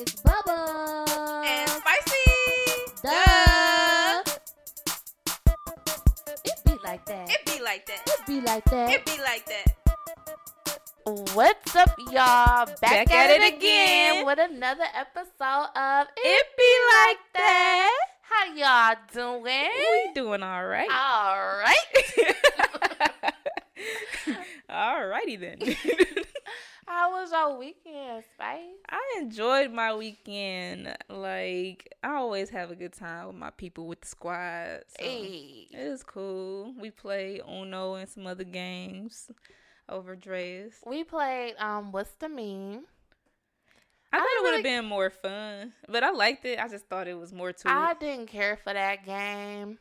It's Bubba. And spicy. Duh. It be like that. It be like that. It be like that. It be like that. What's up, y'all? Back, Back at, at it it again again. with another episode of It be like that. How y'all doing? We doing all right. All right. All righty then. How was your weekend, Spice? I enjoyed my weekend. Like I always have a good time with my people with the squad. So Hey. It was cool. We played Uno and some other games over Dre's. We played um what's the meme? I, I thought it would really- have been more fun, but I liked it. I just thought it was more to I it. didn't care for that game.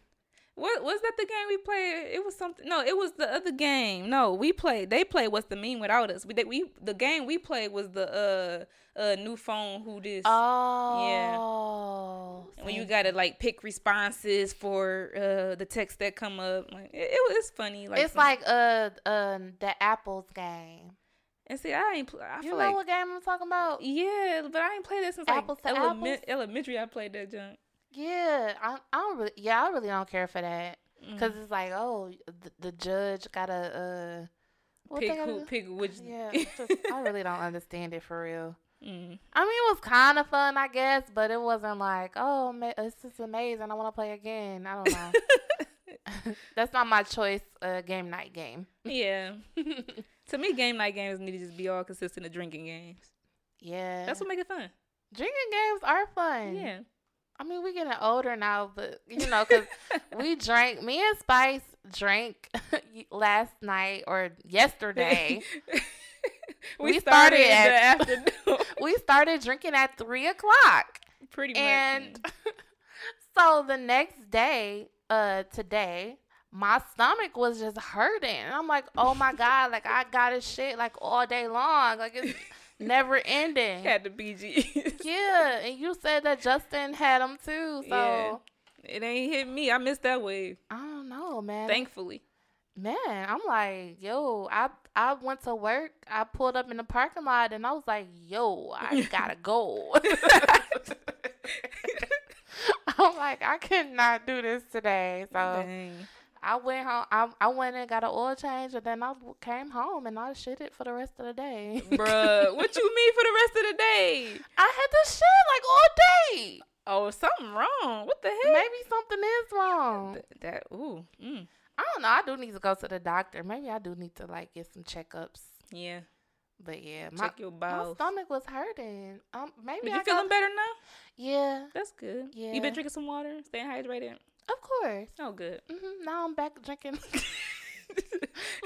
What was that? The game we played? It was something. No, it was the other game. No, we played. They played. What's the meme without us? We they, we the game we played was the uh uh new phone. Who this? Oh. Yeah. When you gotta like pick responses for uh the text that come up. Like it, it was funny. Like it's some- like uh um the Apples game. and see, I ain't. Pl- I You know like what game I'm talking about? yeah, but I ain't played that since Apples to like apples? elementary. I played that junk. Yeah, I I don't really yeah I really don't care for that Mm. because it's like oh the, the judge gotta uh pick who, pick which. yeah just, I really don't understand it for real. Mm. I mean it was kind of fun I guess, but it wasn't like oh ma- this is amazing I want to play again. I don't know. That's not my choice uh, game night game. yeah. To me, game night games need to just be all consistent of drinking games. yeah, That's what make it fun. drinking games are fun. Yeah. I mean, we're getting older now, but you know, cause we drank. Me and Spice drank last night or yesterday. we, We started, started in the afternoon. we started drinking at three o'clock, Pretty much. and so the next day, uh, today, my stomach was just hurting. And I'm like, oh my god, like I got a shit like all day long, like it's never ending. had the BG. Yeah, and you said that Justin had them too, so Yeah. it ain't hit me. I missed that wave. I don't know, man. Thankfully. Man, I'm like, yo, I I went to work. I pulled up in the parking lot and I was like, yo, I gotta go. I'm like, I could not do this today. So Dang. I went home. I, I went and got an oil change and then I came home and I shit it for the rest of the day. Bruh, what you mean for the rest of the day? I had to shit like all day. Oh, something wrong. What the hell? Maybe something is wrong. Th- that ooh. Mm. I don't know. I do need to go to the doctor. Maybe I do need to like get some checkups. Yeah. But yeah, my, Check your my stomach was hurting. Um, maybe But I you feeling got, better now? Yeah, That's good. Yeah, You been drinking some water, staying hydrated. Of course. Oh, good. hmm Now I'm back drinking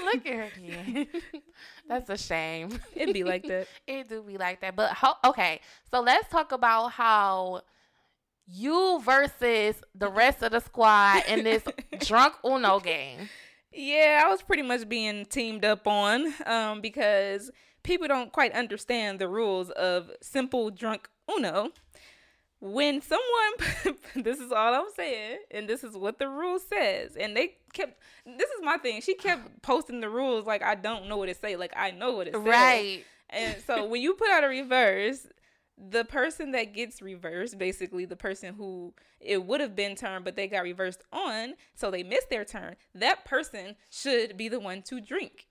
Look liquor again. That's a shame. It'd be like that. it do be like that. But ho- okay, so let's talk about how you versus the rest of the squad in this drunk Uno game. Yeah, I was pretty much being teamed up on um, because people don't quite understand the rules of simple drunk Uno. When someone, this is all I'm saying, and this is what the rule says, and they kept, this is my thing. She kept posting the rules like I don't know what it say, like I know what it says. Right. And so when you put out a reverse, the person that gets reversed, basically the person who it would have been turned, but they got reversed on, so they missed their turn, that person should be the one to drink.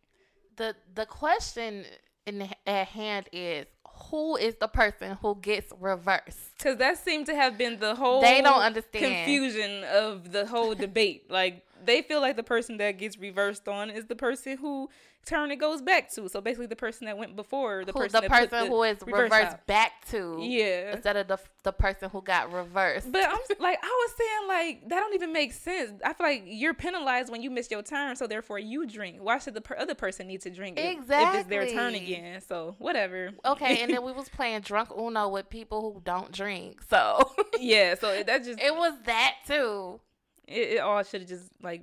the the question in at hand is who is the person who gets reversed? Because that seemed to have been the whole They don't understand. confusion of the whole debate. Like they feel like the person that gets reversed on is the person who turn it goes back to. So basically, the person that went before the who, person the person the who is reverse reversed back to Yeah. instead of the the person who got reversed. But I'm like, I was saying, like, that don't even make sense. I feel like you're penalized when you miss your turn, so therefore you drink. Why should the per- other person need to drink if, if it's their turn again? So, whatever. okay, and then we was playing drunk Uno with people who don't drink, so yeah, so that just, it was that too. It, all should have just, like,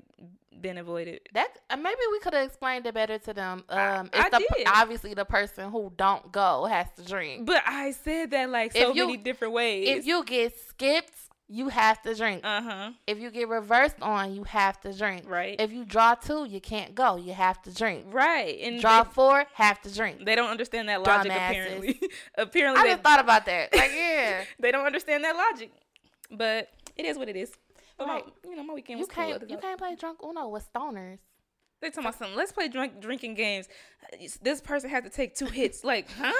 been avoided. That uh, maybe we could have explained it better to them. I- Um, it's I the, did. obviously the person who don't go has to drink. But I said that, like, so you- many different ways. If you get skipped you have to drink. Uh huh. If you get reversed on, you have to drink. Right. If you draw two, you can't go. You have to drink. right. And Draw they, four, have to drink. they don't understand that logic. Dumbasses. Apparently, apparently I they, just thought about that. Like, yeah. they don't understand that logic. But it is what it is. But Right. my, you know, my weekend you was cool. can't other you can't play drunk Uno with stoners. They talking about something. Let's play drink drinking games. This person had to take two hits. Like, huh?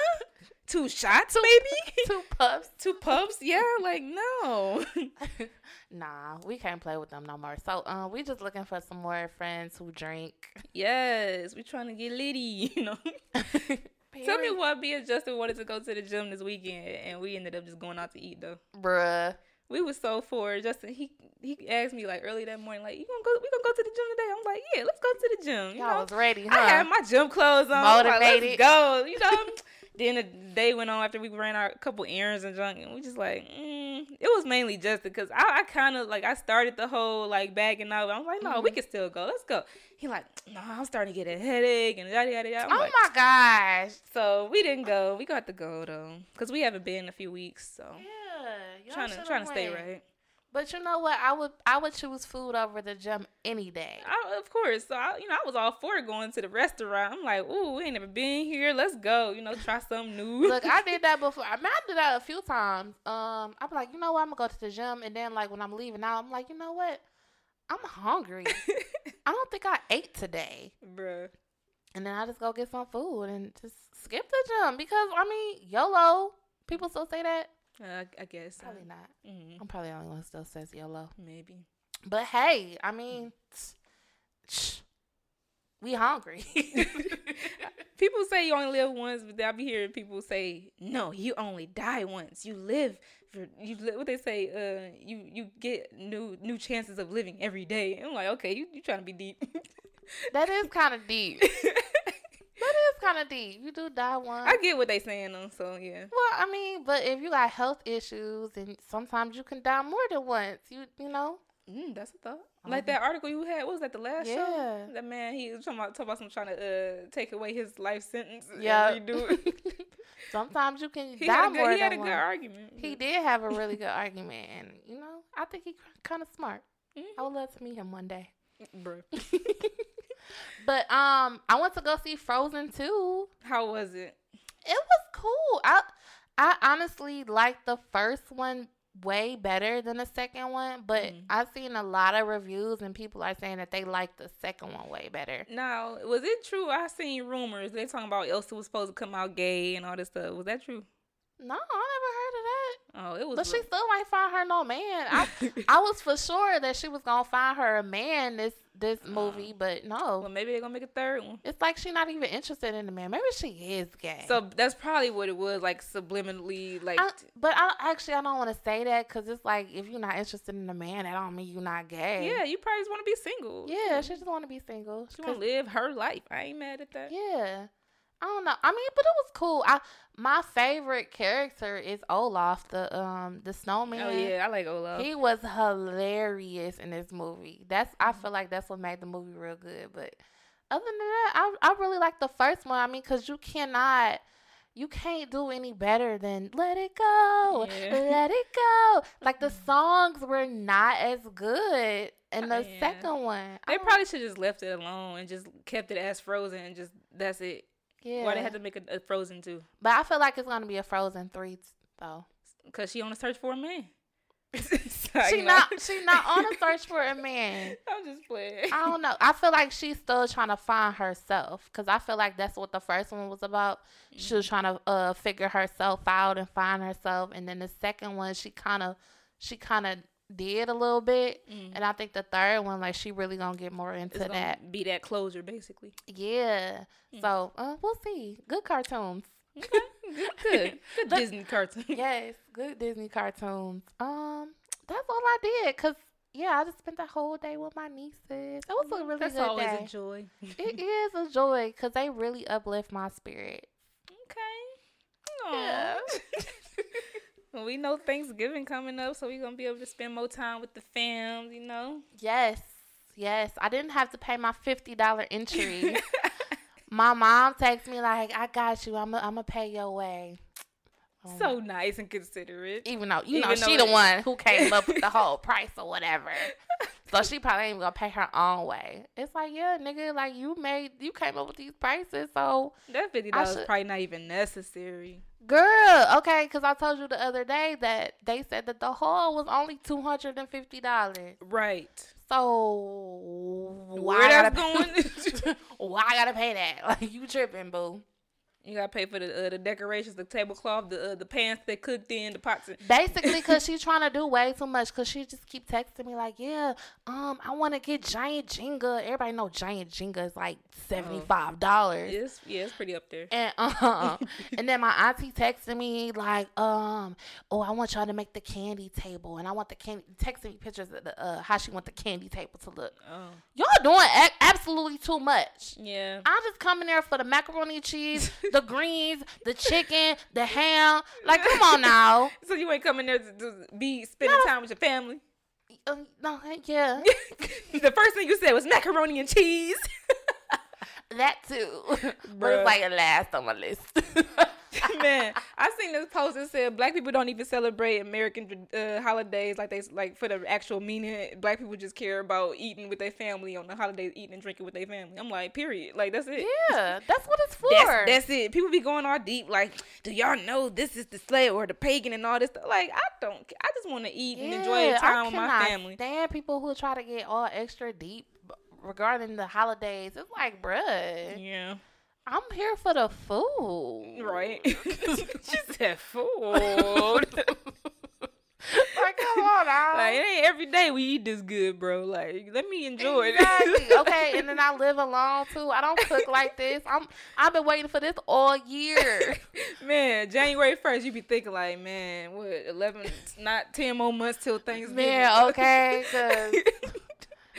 Two shots, maybe? Two puffs. two puffs? Yeah. Like, no. nah, we can't play with them no more. So um we just looking for some more friends who drink. yes, we trying to get litty. You know. Tell me why me and Justin wanted to go to the gym this weekend, and we ended up just going out to eat though. Bruh. We was so for Justin. He he asked me like early that morning, like, "You gonna go? We gonna go to the gym today?" I'm like, "Yeah, let's go to the gym." You Y'all know, was ready, huh? I had my gym clothes on. I'm Like, Motivated. let's go. You know. then the day went on after we ran our couple errands and junk, and we just like, mm. it was mainly Justin because I, I kind of like I started the whole like bagging out. I was like, no, we Mhm. can still go. Let's go. He like, no, I'm starting to get a headache and yada yada yada. I'm oh like, my gosh. so we didn't go. We got to go though because we haven't been in a few weeks. So Yeah. Y'all trying to trying to stay right. But you know what? I would I would choose food over the gym any day. I, of course. So I, you know, I was all for going to the restaurant. I'm like, ooh, we ain't never been here. Let's go. You know, try something new. Look, I did that before. I mean, I did that a few times. Um, I'm like, you know what? I'm gonna go to the gym, and then like when I'm leaving out, I'm like, you know what? I'm hungry. I don't think I ate today, Bruh. and then I just go get some food and just skip the gym because I mean, YOLO. People still say that. Uh, I guess. Probably not. Mhm, I'm probably the only one still says YOLO. maybe. But hey, I mean, we hungry. People say you only live once, but I'll be hearing people say, "No, you only die once. You live for you." Li- what they say? Uh, you you get new new chances of living every day. I'm like, okay, you you trying to be deep? that is kind of deep. Kind of deep. You do die once. I get what they saying though. So yeah, Well, I mean, but if you got health issues, and sometimes you can die more than once. You you know. mm, that's a thought. Like that article you had. What was that? The last show. Yeah. That man, he was talking about talking about some trying to uh take away his life sentence. Yeah. redo it. Sometimes you can he die had a more he had a than good argument. He did have a really good argument, and you know, I think he kind of smart. Mhm. I would love to meet him one day. Bruh. but um, I went to go see Frozen too. How was it? It was cool. I I honestly liked the first one way better than the second one, but Mhm. I've seen a lot of reviews and people are saying that they like the second one way better. Now, was it true? I seen rumors. They talking about Elsa was supposed to come out gay and all this stuff. Was that true? No, I never heard of that. Oh, it was. But she still might find her no man. I I was for sure that she was gonna find her a man this this uh, movie, but no. well, maybe they're gonna make a third one. It's like she's not even interested in the man. Maybe she is gay. So that's probably what it was, like subliminally, like. I, but I actually I don't want to say that because it's like if you're not interested in a man, that don't mean you're not gay. yeah, you probably just want to be single. Yeah, she just want to be single. She want to live her life. I ain't mad at that. Yeah. I don't know. I mean, but it was cool. I my favorite character is Olaf, the um the snowman. Oh yeah, I like Olaf. He was hilarious in this movie. That's I feel like that's what made the movie real good. But other than that, I I really like the first one. I mean, cause you cannot. You can't do any better than "Let It Go, Yeah. Let It Go." Like the songs were not as good in the Yeah. second one. They probably should just left it alone and just kept it as Frozen and just that's it. Yeah. Why they had to make a, a Frozen two? But I feel like it's gonna be a Frozen three though. Cause she on a search for a man. She not she not on a search for a man. I'm just playing. I don't know. I feel like she's still trying to find herself because I feel like that's what the first one was about. She was trying to uh figure herself out and find herself, and then the second one she kind of she kind of did a little bit, Mm. and I think the third one like she really gonna get more into that. be that closure, basically. Yeah. Mm. So uh, we'll see. Good cartoons. Good, good, good Disney cartoons yes, good Disney cartoons. Um, that's all I did. Cause yeah, I just spent the whole day with my nieces. It was a really That's good always day. a joy. it is a joy because they really uplift my spirit. Okay. Yeah. Well, we know Thanksgiving coming up, so we're gonna be able to spend more time with the fam. You know. Yes, yes. I didn't have to pay my fifty dollar entry. my mom texts me like, "I got you. I'm gonna pay your way." Oh so nice and considerate. Even though you know though she the one who came up with the whole price or whatever. So she probably ain't gonna pay her own way. It's like, yeah, nigga, like you made you came up with these prices, so That fifty dollars should- probably not even necessary. girl, okay, because I told you the other day that they said that the haul was only two hundred and fifty dollars. Right. So why Where that's gotta going? why I gotta pay that? Like you tripping, boo. You gotta pay for the uh, the decorations, the tablecloth, the uh, the pans they cooked in, the pots. And- Basically, because she's trying to do way too much. Because she just keep texting me like, yeah, um, I want to get giant Jenga. Everybody know giant Jenga is like seventy five dollars. It's, yeah, it's pretty up there. And um, and then my auntie texting me like, um, oh, I want y'all to make the candy table, and I want the candy. Texting me pictures of the, uh, how she want the candy table to look. Oh, Y'all doing a- absolutely too much. yeah. I'm just coming there for the macaroni cheese, the greens, the chicken, the ham. Like, come on now. So you ain't coming there to, to be spending time with your family. Uh, no, thank yeah, the first thing you said was macaroni and cheese. that too. but it's like last on my list. Man, I seen this post that said black people don't even celebrate American uh, holidays like they like for the actual meaning. Black people just care about eating with their family on the holidays, eating and drinking with their family. I'm like, period. Like that's it. yeah, that's what it's for. That's, that's it. People be going all deep, like, do y'all know this is the slave or the pagan and all this stuff? Like, I don't. I just want to eat and enjoy I time with my family. Stand people who try to get all extra deep regarding the holidays. It's like, bruh, Yeah, I'm here for the food. right. she said food. Like, come on now. like, it ain't every day we eat this good, bro. Like, let me enjoy Exactly. it. okay, and then I live alone too. I don't cook like this. I'm I've been waiting for this all year. man, January first, you be thinking like, man, what eleven, not ten more months till Thanksgiving. Man, okay, cause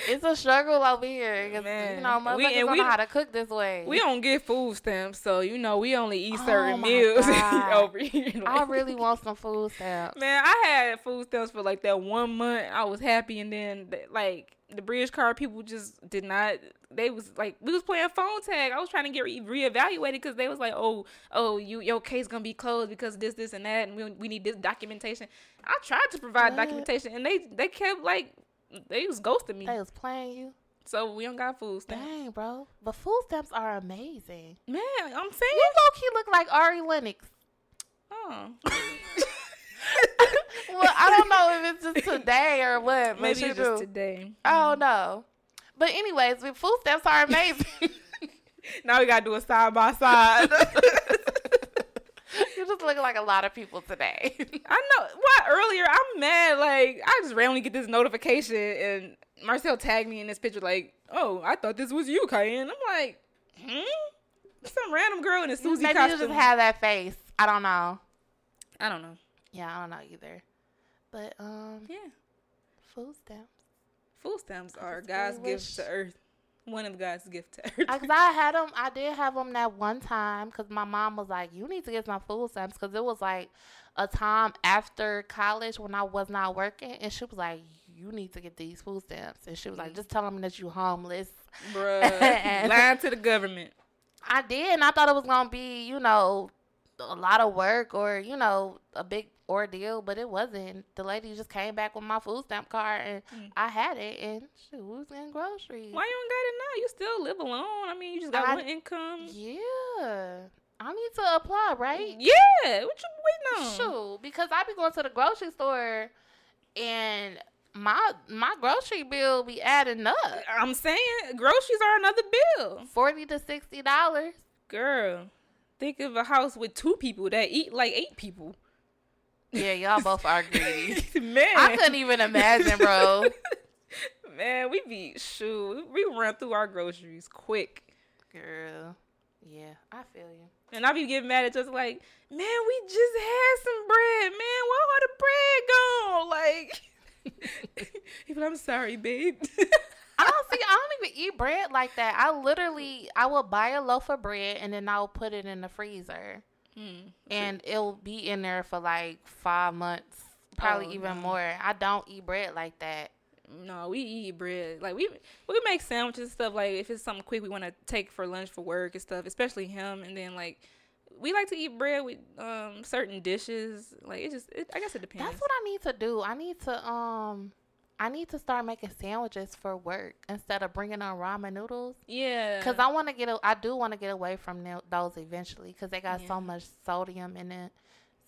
it's a struggle over here. 'cause, you know, we- motherfuckers and don't we- know how to cook this way. we don't get food stamps, so you know we only eat Oh certain my meals over here. I really want some food stamps. Man, I had food stamps for like that one month. I was happy, and then like the bridge card people just did not. They was like we was playing phone tag. I was trying to get re- reevaluated because they was like, oh, oh, you your case gonna be closed because this, this, and that, and we, we need this documentation. I tried to provide What? documentation, and they they kept like they was ghosting me. They was playing you. So we don't got food stamps. Dang, bro. But food stamps are amazing. Man, I'm saying. You low key look like Ari Lennox. Oh. Well, I don't know if it's just today or what. Maybe it's just do. today. I don't know. But anyways, food stamps are amazing. Now we gotta do a side by side. You just look like a lot of people today. I know. Why earlier? I'm mad. Like I just randomly get this notification, and Marcel tagged me in this picture. Like, oh, I thought this was you, Cayenne. I'm like, hmm. Some random girl in a Susie Maybe you costume. just have that face. I don't know. I don't know. Yeah, I don't know either. But um, Yeah, food stamps. food stamps are God's really gift to Earth. One of God's gift to. Cause I had them, I did have them that one time. Cause my mom was like, "You need to get some food stamps." Cause it was like a time after college when I was not working, and she was like, "You need to get these food stamps." And she was like, mm. "Just tell them that you're homeless." Bruh, lying to the government. I did, and I thought it was gonna be, you know, a lot of work or you know a big ordeal, but it wasn't. The lady just came back with my food stamp card, and Mm. I had it, and she was getting groceries. Why you don't got it now? You still live alone. I mean, you just got I- one income. Yeah, I need to apply, right? Yeah, what you waiting on? Shoot, because I be going to the grocery store, and my my grocery bill be adding up I'm saying groceries are another bill. forty to sixty dollars. Girl, think of a house with two people that eat like eight people. Yeah, y'all both are greedy. Man, I couldn't even imagine, bro. Man, we be shoot. We run through our groceries quick, Girl, yeah, I feel you. and I be getting mad at just like, man, we just had some bread, man. Where all the bread gone? Like, I'm sorry, babe. I don't see. I don't even eat bread like that. I literally, I will buy a loaf of bread and then I'll put it in the freezer, Hmm. and it'll be in there for like five months, probably Oh, even no. more. I don't eat bread like that. No, we eat bread. Like we we make sandwiches and stuff. Like if it's something quick we want to take for lunch for work and stuff, especially him. And then like we like to eat bread with um certain dishes. Like it just, it, I guess it depends. That's what I need to do. I need to um, I need to start making sandwiches for work instead of bringing on ramen noodles. yeah. Cause I want to get, a, I do want to get away from those eventually, cause they got Yeah. so much sodium in it.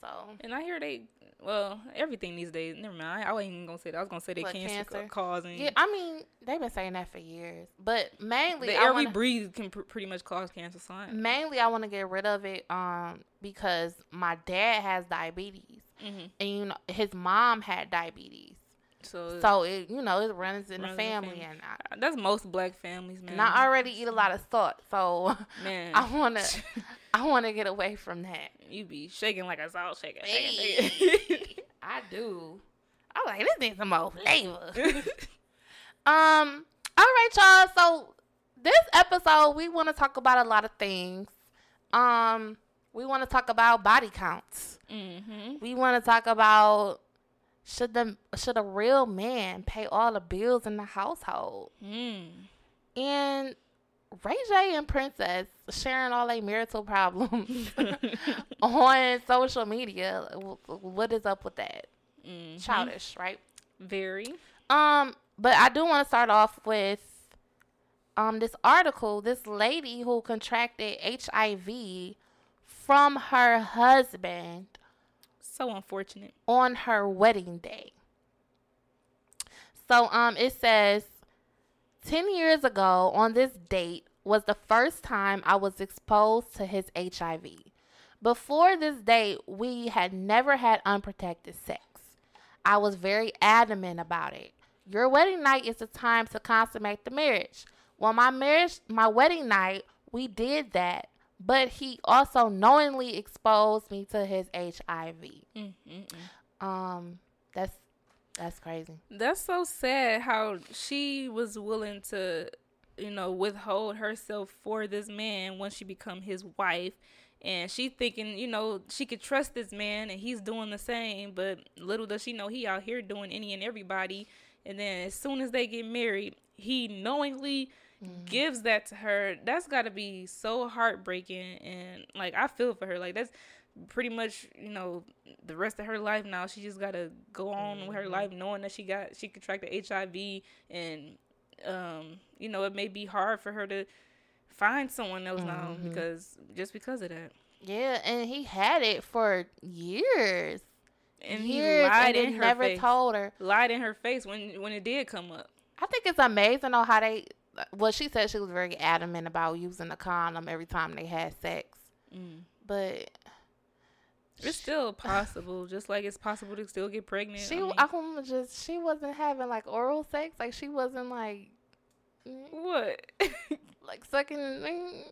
So and I hear they, well, everything these days. Never mind. I, I wasn't even gonna say that. I was gonna say they What, cancer, cancer? causing. yeah, I mean they've been saying that for years, but mainly the air we breathe can pr- pretty much cause cancer. Sign. mainly I want to get rid of it um because my dad has diabetes hmm and you know his mom had diabetes, So, so it you know it runs in the Runs the family, family. and I, that's most black families, man. and I already eat a lot of salt, so man. I wanna I wanna get away from that. you be shaking like a salt shaker. Hey. shaking, I do. I'm like, this needs some more flavor. um, all right, y'all. So this episode, we want to talk about a lot of things. Um, we want to talk about body counts. mm-hmm. We want to talk about should the should a real man pay all the bills in the household? Mm. And Ray J and Princess sharing all their marital problems on social media. What is up with that? Mhm. Childish, right? Very. Um, but I do want to start off with um this article. This lady who contracted HIV from her husband So unfortunate. on her wedding day. So um it says 10 years ago on this date was the first time I was exposed to his HIV. Before this date, we had never had unprotected sex. I was very adamant about it. Your wedding night is the time to consummate the marriage. Well, my marriage, my wedding night, we did that, but he also knowingly exposed me to his HIV. Mm-mm-mm. Um, that's that's crazy. That's so sad how she was willing to, you know, withhold herself for this man once she become his wife. And she thinking, you know, she could trust this man and he's doing the same, but little does she know he out here doing any and everybody. And then as soon as they get married, he knowingly gives that to her. That's got to be so heartbreaking. And like, I feel for her. Like, that's pretty much, you know, the rest of her life now. She just got to go on with her Mhm. life knowing that she got, she contracted HIV. And, um, you know, it may be hard for her to find someone else now Mhm. because just because of that. Yeah, and he had it for years. And years, he lied and in her never face. told her. lied in her face when when it did come up. I think it's amazing though how they. Well, she said she was very adamant about using a condom every time they had sex, Mm. but It's still possible, just like it's possible to still get pregnant. she, I mean, I just she wasn't having like oral sex, like she wasn't like, mm, what? like sucking. mm.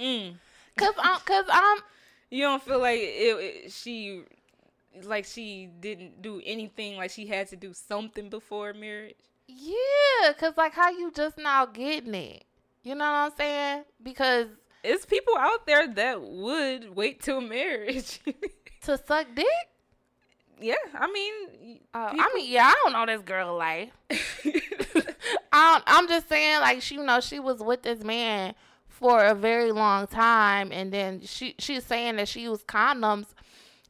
mm. Cause I'm, cause I'm, You don't feel like it, it- she, like she didn't do anything, like she had to do something before marriage. Yeah, cause like how you just now getting it, you know what I'm saying? Because It's people out there that would wait till marriage. to suck dick, yeah, I mean, uh, I mean, yeah, I don't know this girl life. I I'm just saying, like she, you know, she was with this man for a very long time, and then she she's saying that she used condoms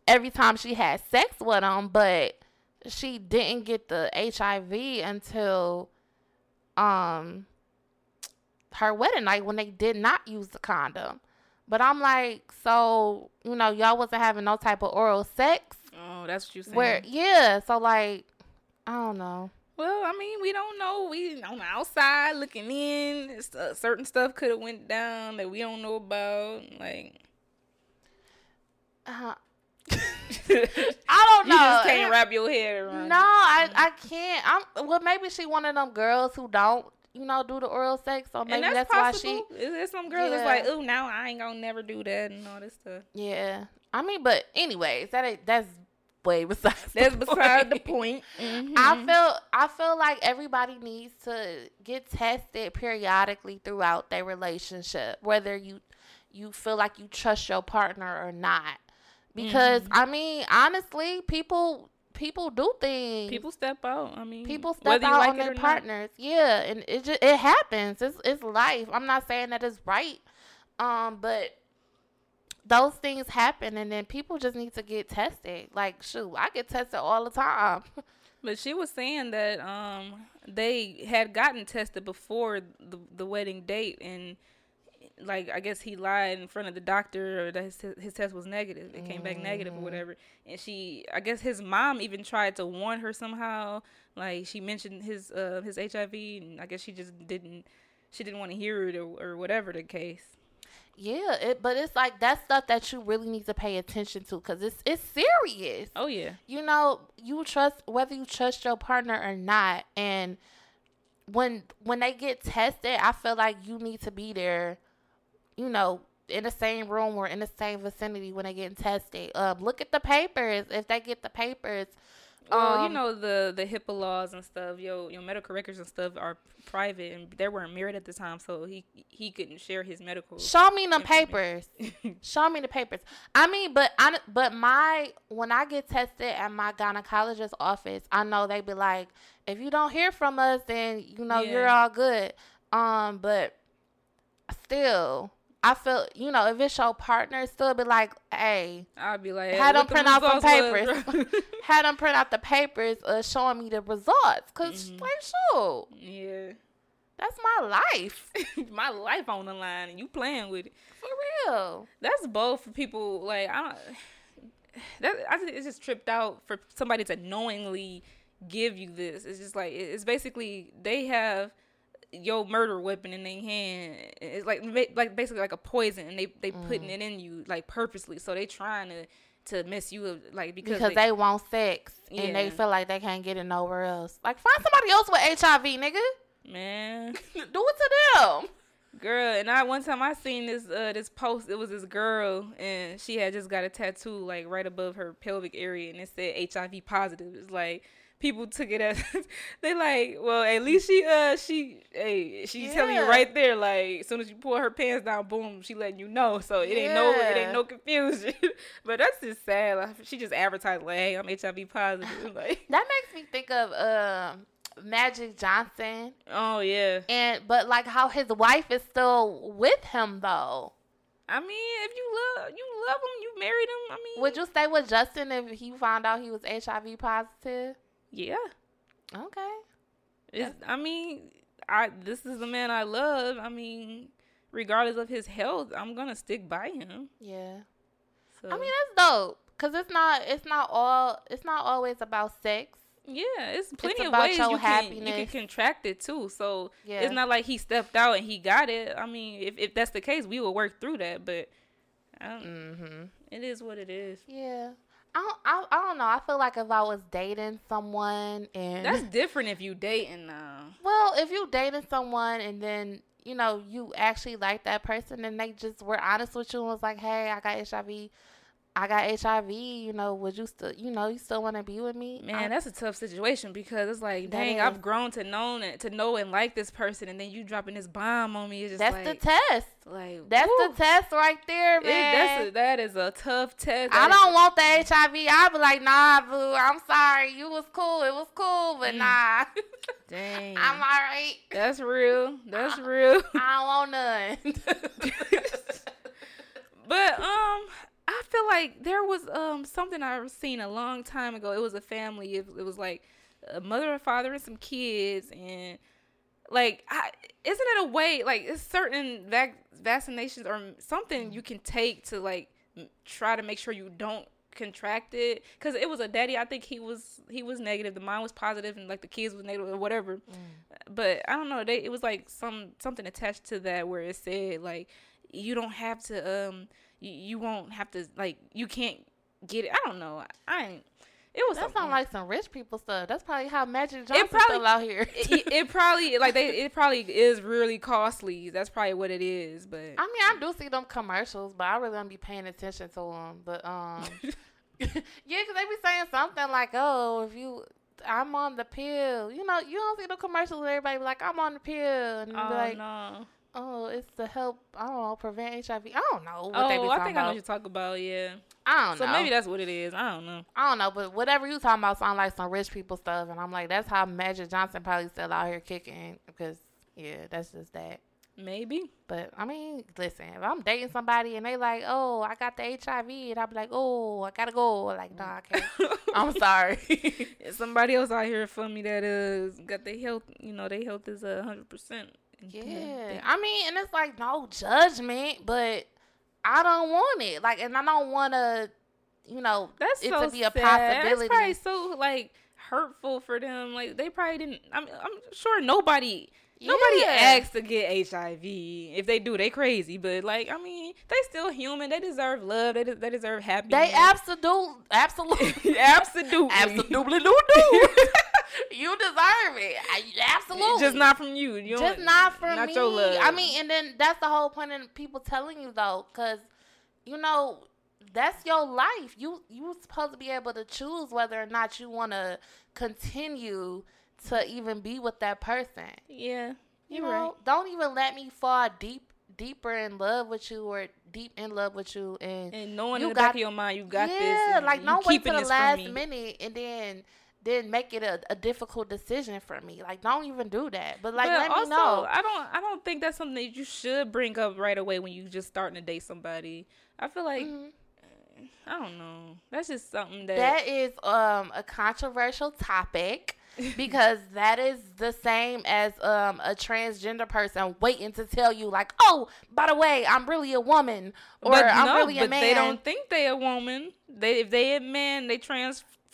every time she had sex with him, but she didn't get the HIV until um her wedding night when they did not use the condom. But I'm like, so you know, y'all wasn't having no type of oral sex. oh, that's what you saying. Where yeah, so like, I don't know. Well, I mean, we don't know. We on the outside looking in. Uh, certain stuff could have went down that we don't know about. Like, Uh, I don't know. You just can't It- wrap your head around. No, I mm-hmm. I can't. I'm well. Maybe she one of them girls who don't, you know, do the oral sex. So maybe and that's, that's, why she. There's some girls that's like, oh, now I ain't gonna never do that and all this stuff. Yeah. I mean, but anyways, that that's way besides. That's the beside the point. point. Mm-hmm. I feel I feel like everybody needs to get tested periodically throughout their relationship, whether you you feel like you trust your partner or not. Because Mhm. I mean, honestly, people people do things. people step out. I mean, people step out like on their or not. partners. Yeah, and it just it happens. It's it's life. I'm not saying that it's right. Um, but those things happen, and then people just need to get tested. Like, shoot, I get tested all the time. But she was saying that um they had gotten tested before the the wedding date and like I guess he lied in front of the doctor or that his, his test was negative. It came back negative or Mm. whatever. And she I guess his mom even tried to warn her somehow. Like she mentioned his uh his HIV and I guess she just didn't she didn't want to hear it or, or whatever the case. yeah, it, but it's like that's stuff that you really need to pay attention to because it's it's serious. Oh yeah. you know you trust whether you trust your partner or not and when when they get tested i feel like you need to be there you know in the same room or in the same vicinity when they getting tested. Um look at the papers. If they get the papers Well, you Um, know the the HIPAA laws and stuff. Your your medical records and stuff are private, and they weren't married at the time, so he he couldn't share his medical. show me the papers. show me the papers. I mean but i but my when i get tested at my gynecologist office i know they be like if you don't hear from us then you know you're all good. Um but still i feel you know if it's your partner still be like hey I'd be like, Had them the print out some papers, had them print out the papers uh showing me the results because Mhm. like shoot yeah, that's my life my life on the line, and you playing with it. for real That's both for people. Like I don't. That I think it's just tripped out for somebody to knowingly give you this. It's just like it's basically they have your murder weapon in their hand. It's like like basically like a poison, and they they putting Mm. it in you like purposely. So they trying to to mess you up like because, because they, want sex and they feel like they can't get it nowhere else. Like find somebody else with HIV, nigga. man. Do it to them. Girl, and I one time I seen this uh this post. It was this girl, and she had just got a tattoo like right above her pelvic area, and it said HIV positive. It's like people took it as they like, well, at least she uh she hey she's telling you right there like as soon as you pull her pants down, boom, she letting you know. So it ain't no it ain't no confusion. but that's just sad. Like, she just advertised like, hey, I'm HIV positive. like, That makes me think of um Magic Johnson oh yeah. and but like how his wife is still with him though. I mean, if you love you love him, you married him. I mean, Would you stay with Justin if he found out he was HIV positive? Yeah. Okay. It's, I mean, I this is the man I love. I mean, regardless of his health, I'm gonna stick by him. Yeah. So I mean that's dope. Cause it's not it's not all it's not always about sex. yeah, it's plenty of ways you can you can contract it too. So Yeah. it's not like he stepped out and he got it. I mean, if if that's the case, we will work through that. But I don't, mm-hmm. it is what it is. Yeah. I don't, I, I don't know. I feel like if I was dating someone and That's different if you dating now. well, if you dating someone and then you know you actually like that person and they just were honest with you and was like, "Hey, I got HIV. I got HIV. You know, would you still, you know, you still want to be with me?" Man, I- that's a tough situation because it's like, dang, is. I've grown to know it, to know and like this person, and then you dropping this bomb on me. It's just that's like, the test. like That's woo. the test right there, It- man. that's a, that is a tough test. I don't want the HIV. I'll be like, nah, boo. I'm sorry. You was cool. It was cool, but Mm. nah. Dang, I'm all right. that's real. That's real. I don't want none. But um, I feel like there was um something I've seen a long time ago. It was a family. It, it was like a mother and father and some kids, and like, I, isn't it a way like it's certain vac- vaccinations or something you can take to like try to make sure you don't contract it? Because it was a daddy. I think he was he was negative. The mom was positive, and like the kids was negative or whatever. But I don't know. They it was like some something attached to that where it said like you don't have to um you, you won't have to like you can't get it. I don't know. I ain't. It was That sounds like some rich people stuff. That's probably how Magic Johnson probably- still out here. it, it probably like they it probably is really costly. That's probably what it is. But I mean, I do see them commercials, but I really don't be paying attention to them. But um, yeah, because they be saying something like, "Oh, if you." I'm on the pill. You know, you don't see the commercials where everybody be like, I'm on the pill. And they be oh like, no. Oh, it's to help, I don't know, prevent HIV. I don't know what Oh, they be oh, I talking think I know what you talk about. Yeah. I don't So know. So maybe that's what it is. I don't know. I don't know, but whatever you talking about sound like some rich people stuff. And I'm like, that's how Magic Johnson probably still out here kicking because, yeah, that's just that. Maybe. But I mean, listen, if I'm dating somebody and they like, oh, I got the HIV, and I'll be like, oh, I gotta go. Like, nah, I can't. I'm sorry. Somebody else out here for me that is got their health. You know, their health is a hundred percent. Yeah, I mean, and it's like no judgment, but I don't want it. Like, and I don't want to, you know, That's it so to be a sad. possibility. That's probably so like hurtful for them. Like they probably didn't. I'm I'm sure nobody. Nobody Yeah. asked to get HIV. If they do, they crazy. But like, I mean, they still human. They deserve love. They, de- they deserve happiness. They absolute, absolutely, absolutely, absolutely do do. you deserve it. I, absolutely. Just not from you. you just don't- from not me. Your love. I mean, and then that's the whole point of people telling you though, because you know that's your life. You you supposed to be able to choose whether or not you want to continue to even be with that person. yeah, You you're know, right. don't even let me fall deep deeper in love with you or deep in love with you and And knowing You in the back of your mind, you got this. yeah, like don't wait till the last minute and then then make it a, a difficult decision for me. Like don't even do that. But like but let also, me know. I don't. I don't think that's something that you should bring up right away when you just starting to date somebody. I feel like Mhm. I don't know. That's just something that. That is um a controversial topic because that is the same as um a transgender person waiting to tell you like, "Oh, by the way, I'm really a woman or but I'm no, really a but man." they don't think they a woman. They if they a man, they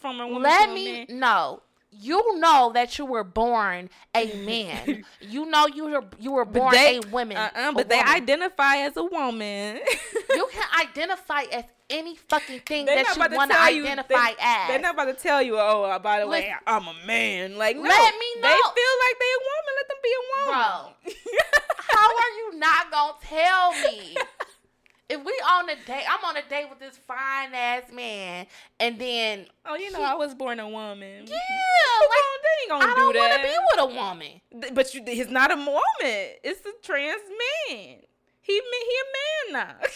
transform a woman Let a me know. You know that you were born a man. you know you were you were born they- a woman. Uh-uh, a but they woman. identify as a woman. you can identify as any fucking thing they're that you want to you, identify they, as. They're not about to tell you, oh, uh, by the way, I'm a man. Like, no, Let me They feel like they a woman. Let them be a woman. How are you not gonna tell me? If we on a date, I'm on a date with this fine ass man, and then oh, you know, He- I was born a woman. yeah, like on, they ain't gonna I do don't want to be with a woman. But you, he's not a woman. It's a trans man. He he a man now.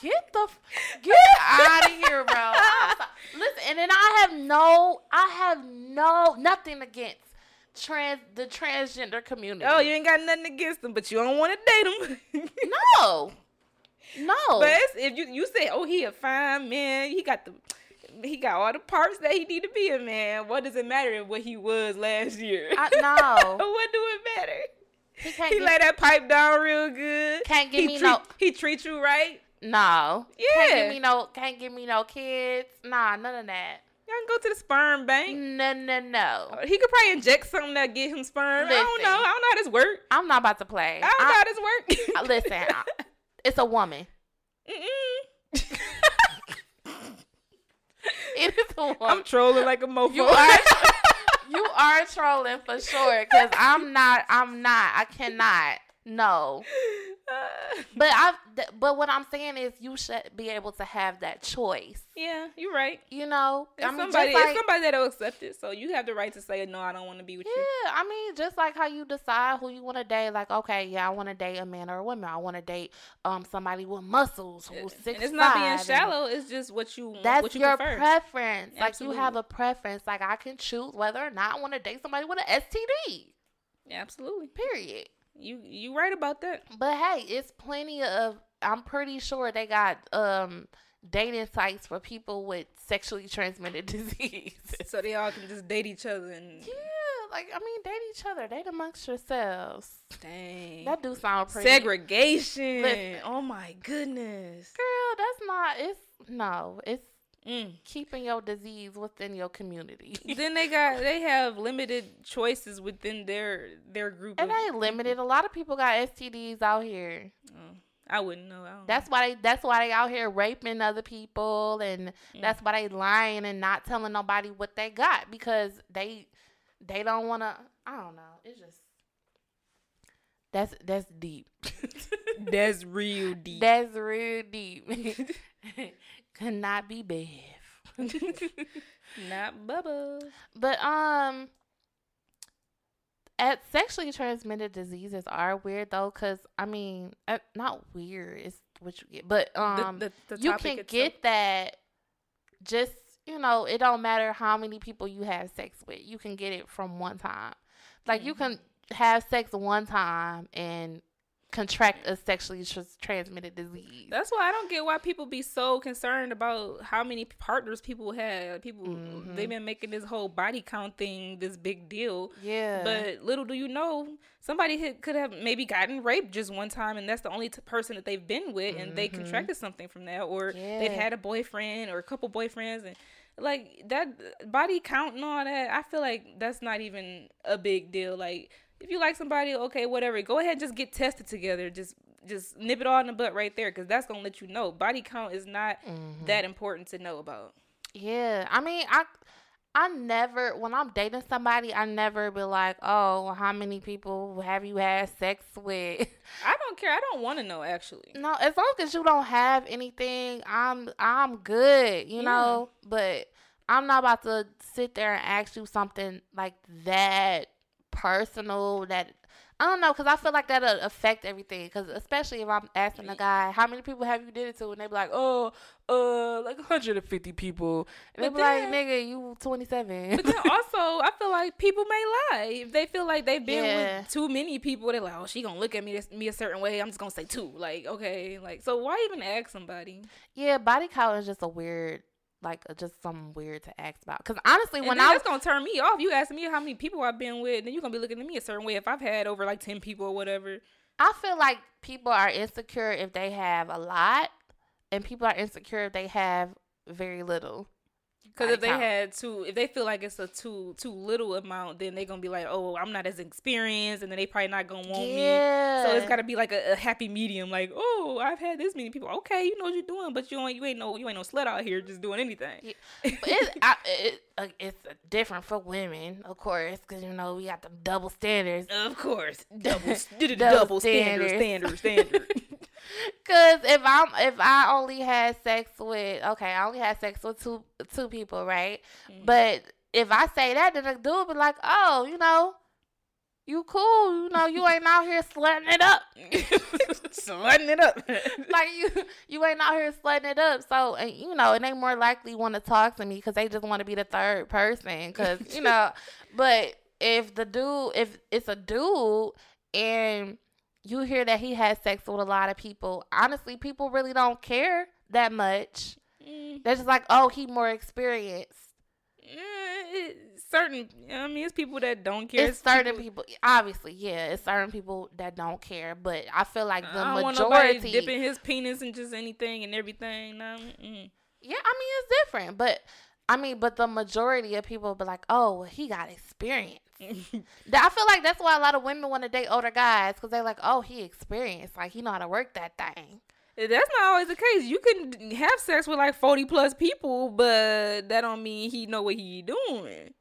Get the f- get out of here, bro. Listen, and then I have no, I have no nothing against trans the transgender community. oh, you ain't got nothing against them, but you don't want to date them. no, no. But if you you say, oh, he a fine man, he got the. He got all the parts that he need to be a man. What does it matter what he was last year? I, no, what do it matter? he can't. He get- lay that pipe down real good. Can't give he me treat, no- He treat you right. No. Yeah. Can't give me no can't give me no kids. Nah, none of that. Y'all can go to the sperm bank. No, no, no. He could probably inject something that get him sperm. I don't know. I don't know how this work. I'm not about to play. I don't know how this work. I- listen, I- it's a woman. Mm-mm. It is a I'm trolling like a mofo. You are you are trolling for sure. Cause I'm not. I'm not. I cannot. No. But I. th- But what I'm saying is, you should be able to have that choice. yeah, you're right. You know. It's I mean, somebody, like, it's somebody that'll accept it. So you have the right to say no. I don't want to be with you. Yeah, I mean, just like how you decide who you want to date. Like, okay, yeah, I want to date a man or a woman. I want to date um somebody with muscles who's six And it's not being shallow. It's just what you That's what you your prefer. preference. Like you have a preference. Like I can choose whether or not I want to date somebody with an STD. Absolutely. Period. You you right about that. But hey, it's plenty of. I'm pretty sure they got um dating sites for people with sexually transmitted disease. So they all can just date each other and yeah, like I mean, date each other. Date amongst yourselves. dang. That do sound pretty. Segregation. Listen. Oh my goodness. Girl, that's not. It's no. It's Mm. keeping your disease within your community. then they got they have limited choices within their their group. And ain't limited. A lot of people got STDs out here. Oh, I wouldn't know. I That's why they. That's why they out here raping other people, and Mm. that's why they lying and not telling nobody what they got because they they don't want to. I don't know. It's just that's that's deep. That's real deep. that's real deep. Could not be Bev. Not Bubba. But um, at sexually transmitted diseases are weird though, cause I mean, uh, not weird. It's what you get, but um, the, the, the you can itself. get that. Just you know, it don't matter how many people you have sex with. You can get it from one time. Like you Mm-hmm. can, have sex one time and contract a sexually tr- transmitted disease. That's why I don't get why people be so concerned about how many partners people have. People Mhm. they've been making this whole body count thing this big deal. Yeah. But little do you know, somebody had, could have maybe gotten raped just one time, and that's the only t- person that they've been with, and they Mhm. contracted something from that, or they've had a boyfriend or a couple boyfriends, and like that body count and all that. I feel like that's not even a big deal. Like if you like somebody, okay, whatever, go ahead and just get tested together. Just just nip it all in the butt right there, because that's gonna let you know body count is not Mhm. that important to know about. Yeah, I mean, I I never when I'm dating somebody, I never be like, "Oh, how many people have you had sex with?" I don't care. I don't want to know actually. no, as long as you don't have anything, I'm I'm good, you Yeah. know. But I'm not about to sit there and ask you something like that personal that I don't know, cause I feel like that'll affect everything. Cause especially if I'm asking a guy, how many people have you did it to, and they be like, oh, uh, like 150 people, and they be like, nigga, you 27. But then also, I feel like people may lie if they feel like they've been Yeah. with too many people. They're like, "Oh, she gonna look at me this, me a certain way. I'm just gonna say two. Like, okay, like, so why even ask somebody? yeah, body count is just a weird, like, uh, just something weird to ask about. Cause honestly, And when I that's gonna turn me off. You asking me how many people I've been with, then you're gonna be looking at me a certain way if I've had over like ten people or whatever. I feel like people are insecure if they have a lot, and people are insecure if they have very little. Because if they count. had too, if they feel like it's a too too little amount, then they're gonna be like, "Oh, I'm not as experienced," and then they probably not gonna want me. So it's got to be like a, a happy medium. Like, oh, I've had this many people. Okay, you know what you're doing, but you ain't you ain't no you ain't no slut out here just doing anything. Yeah. It's I, it, uh, it's different for women, of course, because you know we got the double standards. Of course, double double, Double standard, standards. standard, standard. Cause if I'm if I only had sex with okay, I only had sex with two two people, right? Mhm. But if I say that, then the dude be like, oh, you know, you cool, you know, you ain't out here slutting it up. Slutting it up. like you you ain't out here slutting it up so and you know and they more likely want to talk to me because they just want to be the third person because you know but if the dude if it's a dude and you hear that he has sex with a lot of people honestly people really don't care that much Mm, they're just like oh he more experienced it- certain, I mean, it's people that don't care. it's certain people, obviously yeah it's certain people that don't care but i feel like the I don't want nobody majority dipping his penis in just anything and everything. No, mm. Yeah, I mean it's different, but I mean, but the majority of people be like, "Oh, well, he got experience." I feel like that's why a lot of women want to date older guys because they're like, "Oh, he experienced, like he know how to work that thing." Eh, that's not always the case. You can have sex with like forty plus people, but that don't mean he know what he doing.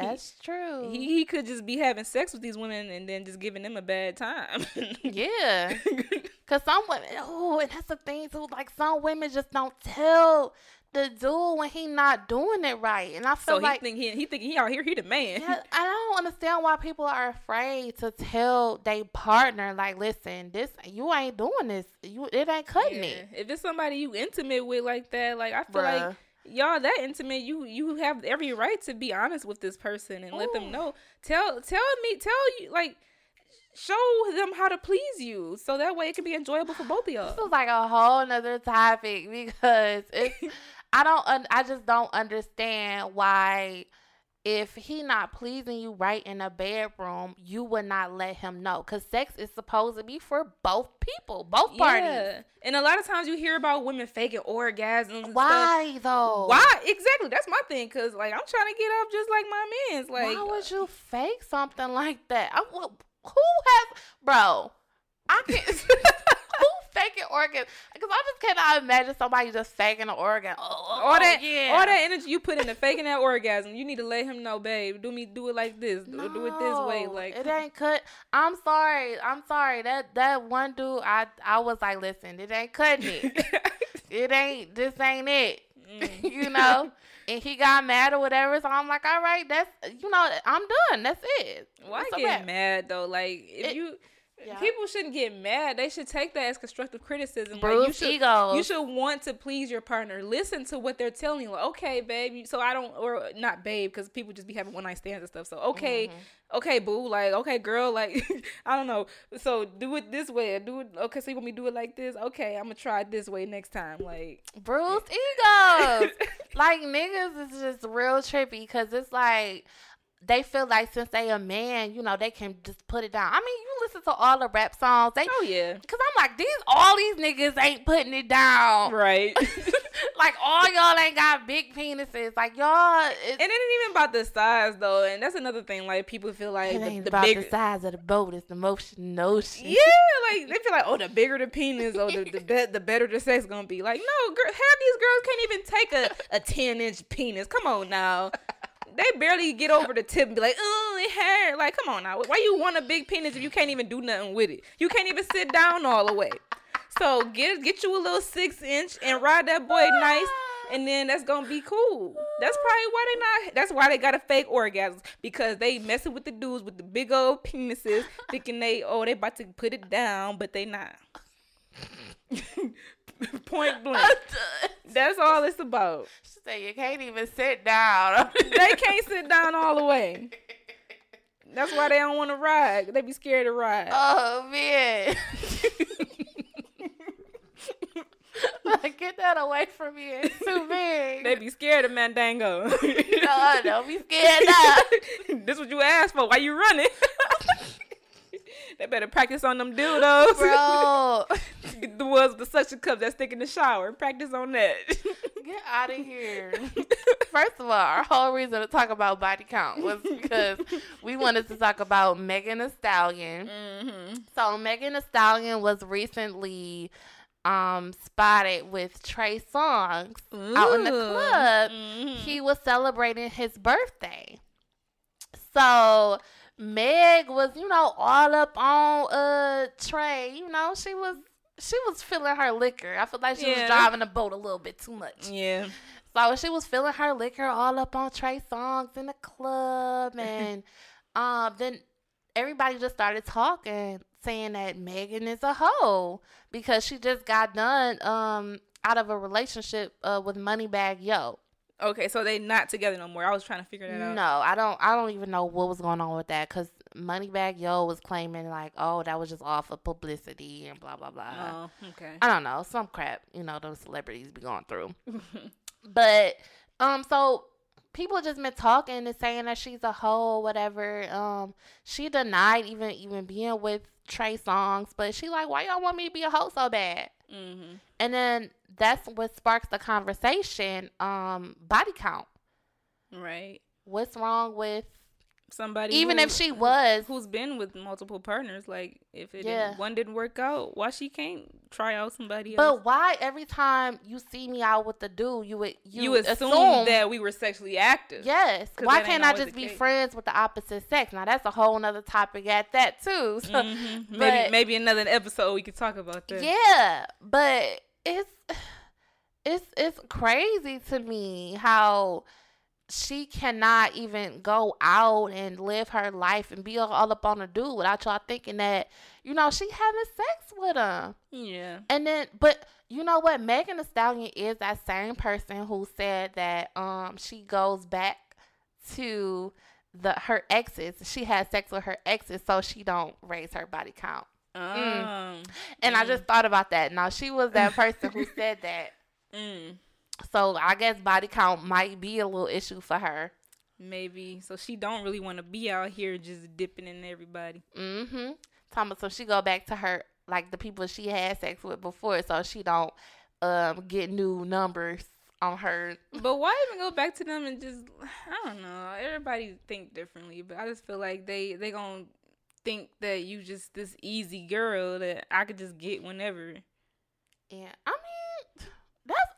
That's true. He he could just be having sex with these women and then just giving them a bad time. yeah, because some women, oh, and that's the thing too. Like some women just don't tell the dude when he not doing it right, and I feel so he like think he he think he out here he the man. Yeah, I don't understand why people are afraid to tell their partner, like, listen, this you ain't doing this. You it ain't cutting Yeah. it. If it's somebody you intimate with like that, like I feel like y'all that intimate, you you have every right to be honest with this person and let them know. Tell tell me tell you like show them how to please you so that way it can be enjoyable for both of y'all. This is like a whole nother topic because it's I don't un, I just don't understand why if he not pleasing you right in the bedroom, you would not let him know because sex is supposed to be for both people, both parties. Yeah. And a lot of times you hear about women faking orgasms. And Stuff. Why though? Why exactly? That's my thing. Cause like I'm trying to get up just like my man's. Like Why would uh you fake something like that? I, who has, bro? I can't. who faking organ? Because I just cannot imagine somebody just faking an organ. Oh, all that, yeah, all that energy you put into faking that orgasm, you need to let him know, babe. Do me, do it like this. Do, do it this way. Like it ain't cut. I'm sorry. I'm sorry. That that one dude, I I was like, listen, it ain't cutting it. it ain't. This ain't it. Mm. you know. And he got mad or whatever, so I'm like, all right, that's you know, I'm done. That's it. Why a get wrap. mad though? Like if It- you Yeah. People shouldn't get mad. They should take that as constructive criticism. Like, you should, egos. you should want to please your partner. Listen to what they're telling you. Like, okay, babe. So I don't, or not, babe, because people just be having one night stands and stuff. So okay, Mm-hmm. okay, boo. Like, okay, girl. Like, I don't know. So do it this way. Do it. Okay, so you want me to do it like this? Okay, I'm gonna try it this way next time. Like, Bruce egos. like niggas is just real trippy because it's like they feel like since they a man, you know, they can just put it down. I mean, you listen to all the rap songs, they oh yeah, because I'm like these all these niggas ain't putting it down. right. like all y'all ain't got big penises. Like y'all, And it ain't even about the size though, and that's another thing. Like people feel like it the, ain't the about bigger, the size of the boat. It's the motion, ocean. yeah, like they feel like oh, the bigger the penis, or the the, be- the better the sex gonna be. Like no, girl, half these girls can't even take a a ten inch penis. Come on now, they barely get over the tip and be like, oh, it hurt. Like come on now, why you want a big penis if you can't even do nothing with it? You can't even sit down all the way. So get get you a little six inch and ride that boy nice. and then that's gonna be cool. That's probably why they not. That's why they got a fake orgasms because they messing with the dudes with the big old penises, thinking they oh they about to put it down, but they not. Point blank. That's all it's about. She said you can't even sit down. They can't sit down all the way. That's why they don't want to ride. They be scared to ride. Oh man. like, get that away from me. It's too big. They be scared of Mandingo. no, don't be scared now. this what you asked for. Why you running? They better practice on them dildos. Bro. the ones with the suction cups that stick in the shower. Practice on that. Get out of here. First of all, our whole reason to talk about body count was because we wanted to talk about Megan Thee Stallion. mm-hmm. So Megan Thee Stallion was recently um spotted with Trey Songz out in the club. Mm-hmm. He was celebrating his birthday. So Meg was, you know, all up on uh Trey. You know, she was she was feeling her liquor. I feel like she Yeah. was driving the boat a little bit too much. Yeah. So she was feeling her liquor all up on Trey Songz in the club, and um, then everybody just started talking, saying that Megan is a hoe because she just got done um out of a relationship uh, with Moneybagg Yo. Okay, so they not together no more. I was trying to figure that out. No, I don't. I don't even know what was going on with that because Moneybagg Yo was claiming like, oh, that was just all for publicity and blah blah blah. Oh, okay. I don't know, some crap, you know, those celebrities be going through. but um so people just been talking and saying that she's a hoe or whatever. Um she denied even even being with Trey Songz, but she like, why y'all want me to be a hoe so bad? Mm-hmm. And then that's what sparks the conversation, um, body count. Right. What's wrong with Somebody even who- if she was who's been with multiple partners, like if it Yeah. didn't, one didn't work out, why she can't try out somebody else? but why every time you see me out with the dude, you would you, you, assume, assume that we were sexually active. yes Why can't I just be case. friends with the opposite sex? Now that's a whole nother topic at that too. So Mhm. Maybe but- maybe another episode we could talk about that. yeah, but it's it's it's crazy to me how she cannot even go out and live her life and be all- all up on a dude without y'all thinking that you know she having sex with him. Yeah. And then, but you know what? Megan Thee Stallion is that same person who said that um she goes back to the her exes. She has sex with her exes so she don't raise her body count. Um, And I Mm. just thought about that. Now she was that person who said that. Mm, So I guess body count might be a little issue for her. maybe. So she don't really want to be out here just dipping in everybody. Mm-hmm. Thomas, so she go back to her like the people she had sex with before, so she don't um get new numbers on her. But why even go back to them and just I don't know. Everybody think differently, but I just feel like they they gonna think that you just this easy girl that I could just get whenever. Yeah, I mean.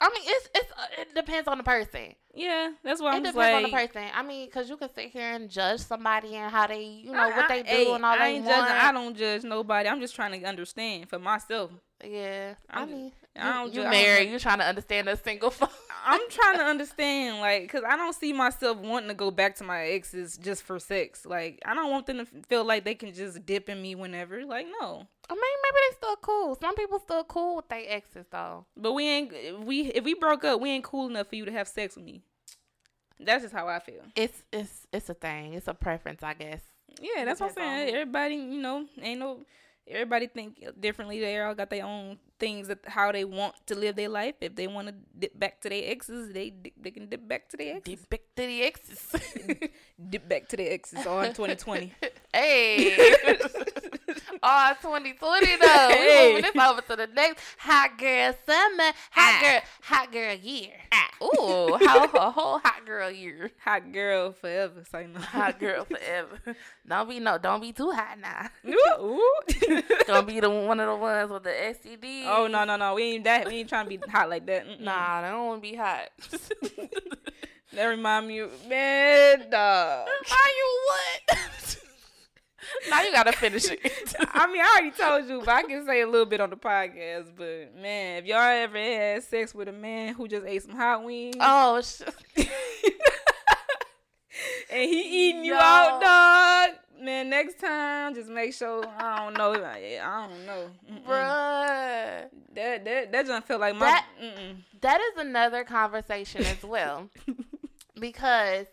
I mean, it's it's. Uh, it depends on the person. Yeah, that's why it I'm depends like on the person. I mean, because you can sit here and judge somebody and how they, you know, I- what they I- do hey, and all I they ain't want. judging. I don't judge nobody. I'm just trying to understand for myself. Yeah, I just- mean, I don't you married. You trying to understand a single? I'm trying to understand, like, cause I don't see myself wanting to go back to my exes just for sex. Like, I don't want them to feel like they can just dip in me whenever. Like, no. I mean, maybe they still cool. Some people still cool with their exes though. But we ain't we if we broke up, we ain't cool enough for you to have sex with me. That's just how I feel. It's it's it's a thing. It's a preference, I guess. Yeah, that's what I'm saying. Everybody, you know, ain't no. Everybody think differently. They all got their own things that how they want to live their life. If they want to dip back to their exes, they they can dip back to their exes. Dip back to the exes. Dip back to their exes on 2020. hey. Oh, 2020 though. We Hey. moving this over to the next hot girl summer, hot ah. girl, hot girl year. Ah. Ooh, how a whole hot girl year. Hot girl forever. Say no. Hot girl forever. Don't be no, don't be too hot now. Ooh, ooh. Don't be the one of the ones with the STD. oh no no no. We ain't that. We ain't trying to be hot like that. Mm-mm. Nah, I don't want to be hot. That remind me, of, man, dog. Are you what? Now you gotta finish it. I mean, I already told you, but I can say a little bit on the podcast. But man, if y'all ever had sex with a man who just ate some hot wings oh, sh- and he eating you Yo. out, dog, man, next time just make sure I don't know, I I don't know, Mm-mm. bruh. That that that just feel like my. That- That is another conversation as well. because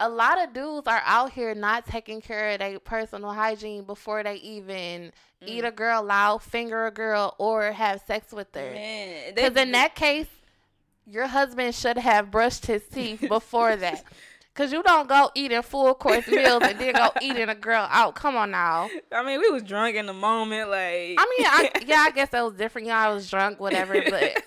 a lot of dudes are out here not taking care of their personal hygiene before they even eat mm. a girl out, finger a girl, or have sex with her. Because in that case, your husband should have brushed his teeth before that. Because you don't go eating full course meals and then go eating a girl out. Come on now. I mean, we was drunk in the moment, like. I mean, I, yeah, I guess that was different. Y'all was drunk, whatever. But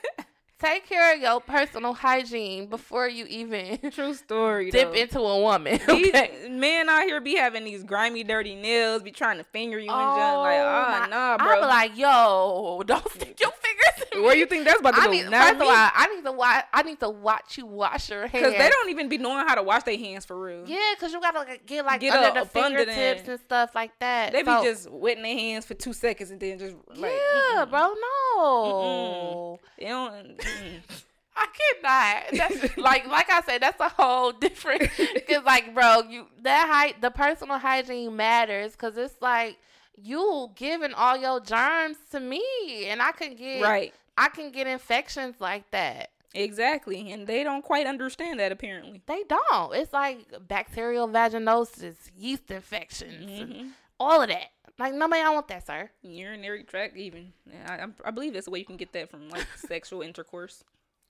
take care of your personal hygiene before you even True story. dip though. into a woman. These Okay. men out here be having these grimy, dirty nails, be trying to finger you and junk. Like, Oh, ah, my- nah, I bro. be like, yo, don't stick your fingers in Where you think that's about to I go? need, first of all, I need to watch. I need to watch you wash your hands. Because they don't even be knowing how to wash their hands for real. Yeah, because you gotta like, get like Get under up the fingertips and stuff like that. They be So- just wetting their hands for two seconds and then just like, yeah, mm-mm. bro. No, They don't. mm-mm. I cannot. That's, like, like I said, that's a whole different. Because, like, bro, you that height, the personal hygiene matters. Because it's like you giving all your germs to me, and I can get right. I can get infections like that. Exactly. And they don't quite understand that apparently. They don't. It's like bacterial vaginosis, yeast infections, and hmm all of that. Like nobody, I want that, sir. Urinary tract, even. I, I, I believe that's the way you can get that from like sexual intercourse.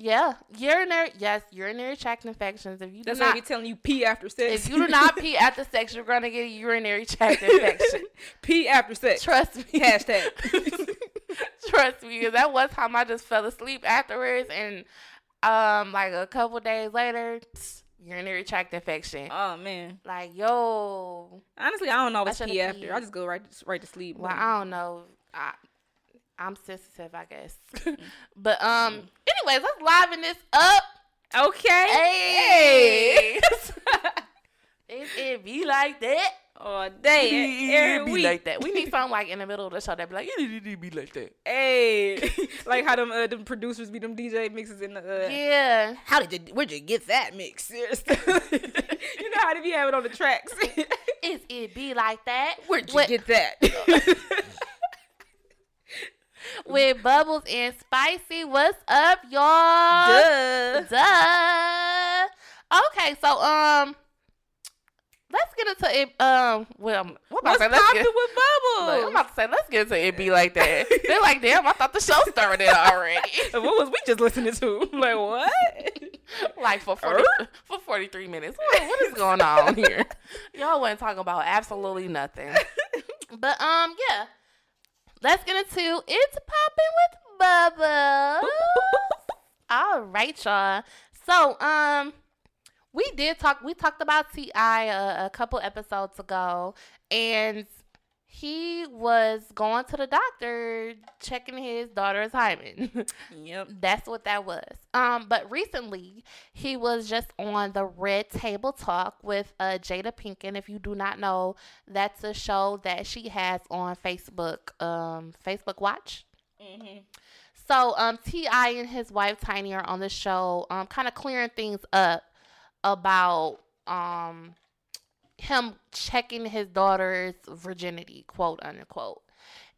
Yeah, urinary. Yes, urinary tract infections. If you That's why not, be telling you pee after sex. if you do not pee after sex, you're gonna get a urinary tract infection. pee after sex. Trust me. Hashtag. Trust me, 'cause that one time I just fell asleep afterwards, and um, like a couple days later, tss, urinary tract infection. Oh man. Like, yo, Honestly, I don't always should've pee after. peed. I just go right right to sleep. well, I don't know. I, I'm sensitive, I guess. but um, anyways, let's liven this up. okay. Hey, it, it be like that. All day, It every be week. like that. We need something like in the middle of the show that be like, it, it be like that. Hey, like how them uh, them producers be them DJ mixes in the. Uh, Yeah. How did you? Where'd you get that mix? Seriously. you know how they be having on the tracks. It's it be like that. Where'd you with, get that? With Bubbles and Spicy. What's up, y'all? Duh. Duh. Okay, so um, let's get into it. Um, well, I'm, what about What's to say, let's popping get, with Look, I'm about to say, let's get into it. Be like that. They're like, damn, I thought the show started already. what was we just listening to? Like what? like for 40, for 43 minutes. What, what is going on here? Y'all wasn't talking about absolutely nothing. But um, yeah. Let's get into it's popping with Bubba. All right, y'all. So um, we did talk. We talked about T.I. a, a couple episodes ago, and he was going to the doctor checking his daughter's hymen. yep. That's what that was. Um, but recently he was just on the Red Table Talk with uh Jada Pinkett. If you do not know, that's a show that she has on Facebook, um, Facebook Watch. Mm-hmm. So um, T.I. and his wife Tiny are on the show, um, kind of clearing things up about um him checking his daughter's virginity, quote unquote.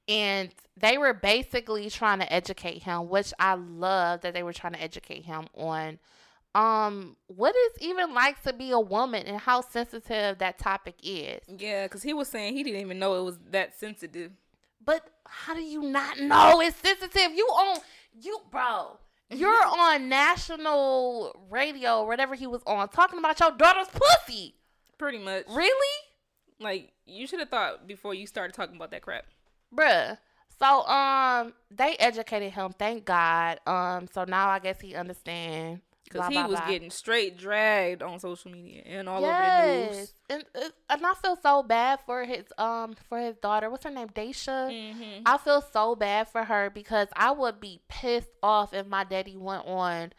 And they were basically trying to educate him, which I love that they were trying to educate him on um what it's even like to be a woman and how sensitive that topic is. Yeah, because he was saying he didn't even know it was that sensitive. But how do you not know it's sensitive? You on you bro. You're on national radio, whatever he was on, talking about your daughter's pussy. Pretty much. Really? Like you should have thought before you started talking about that crap. Bruh. So um they educated him, thank God. Um so now I guess he understand because he was blah. getting straight dragged on social media and all yes. over the news. And, and I feel so bad for his um for his daughter. What's her name? Deyjah. Mm-hmm. I feel so bad for her because I would be pissed off if my daddy went on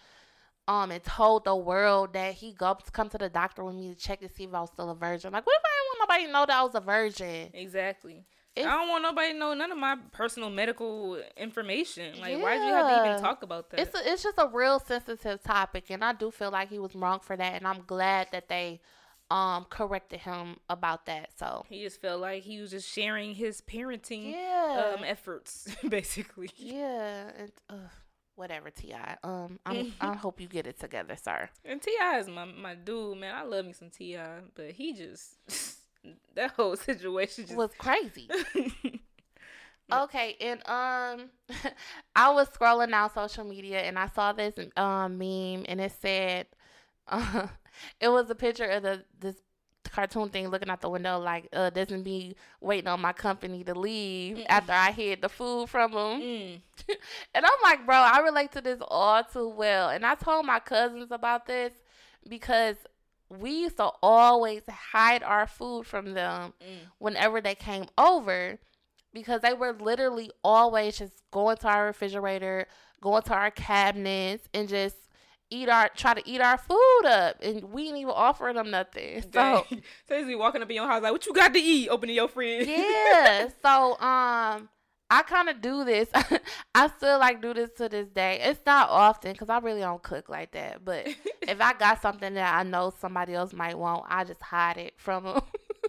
um and told the world that he go come to the doctor with me to check to see if I was still a virgin. Like, what if I didn't want nobody to know that I was a virgin? Exactly. It's, I don't want nobody to know none of my personal medical information. Like, yeah. why did you have to even talk about that? It's a, it's just a real sensitive topic, and I do feel like he was wrong for that, and I'm glad that they um corrected him about that. So he just felt like he was just sharing his parenting yeah. um efforts, basically. Yeah, and uh, whatever, Ti. Um, I'm, I hope you get it together, sir. And T.I. is my my dude, man. I love me some T.I., but he just that whole situation just... was crazy. okay, and um, I was scrolling down social media and I saw this um meme and it said, uh, it was a picture of the this cartoon thing looking out the window like uh doesn't be waiting on my company to leave Mm-mm. after I hid the food from them. Mm. and I'm like, bro, I relate to this all too well. And I told my cousins about this because we used to always hide our food from them mm. whenever they came over because they were literally always just going to our refrigerator, going to our cabinets, and just eat our try to eat our food up, and we ain't even offering them nothing. So basically, walking up in your house like, "What you got to eat?" Opening your fridge. Yeah. so um, I kind of do this. I still like do this to this day. It's not often because I really don't cook like that. But if I got something that I know somebody else might want, I just hide it from them.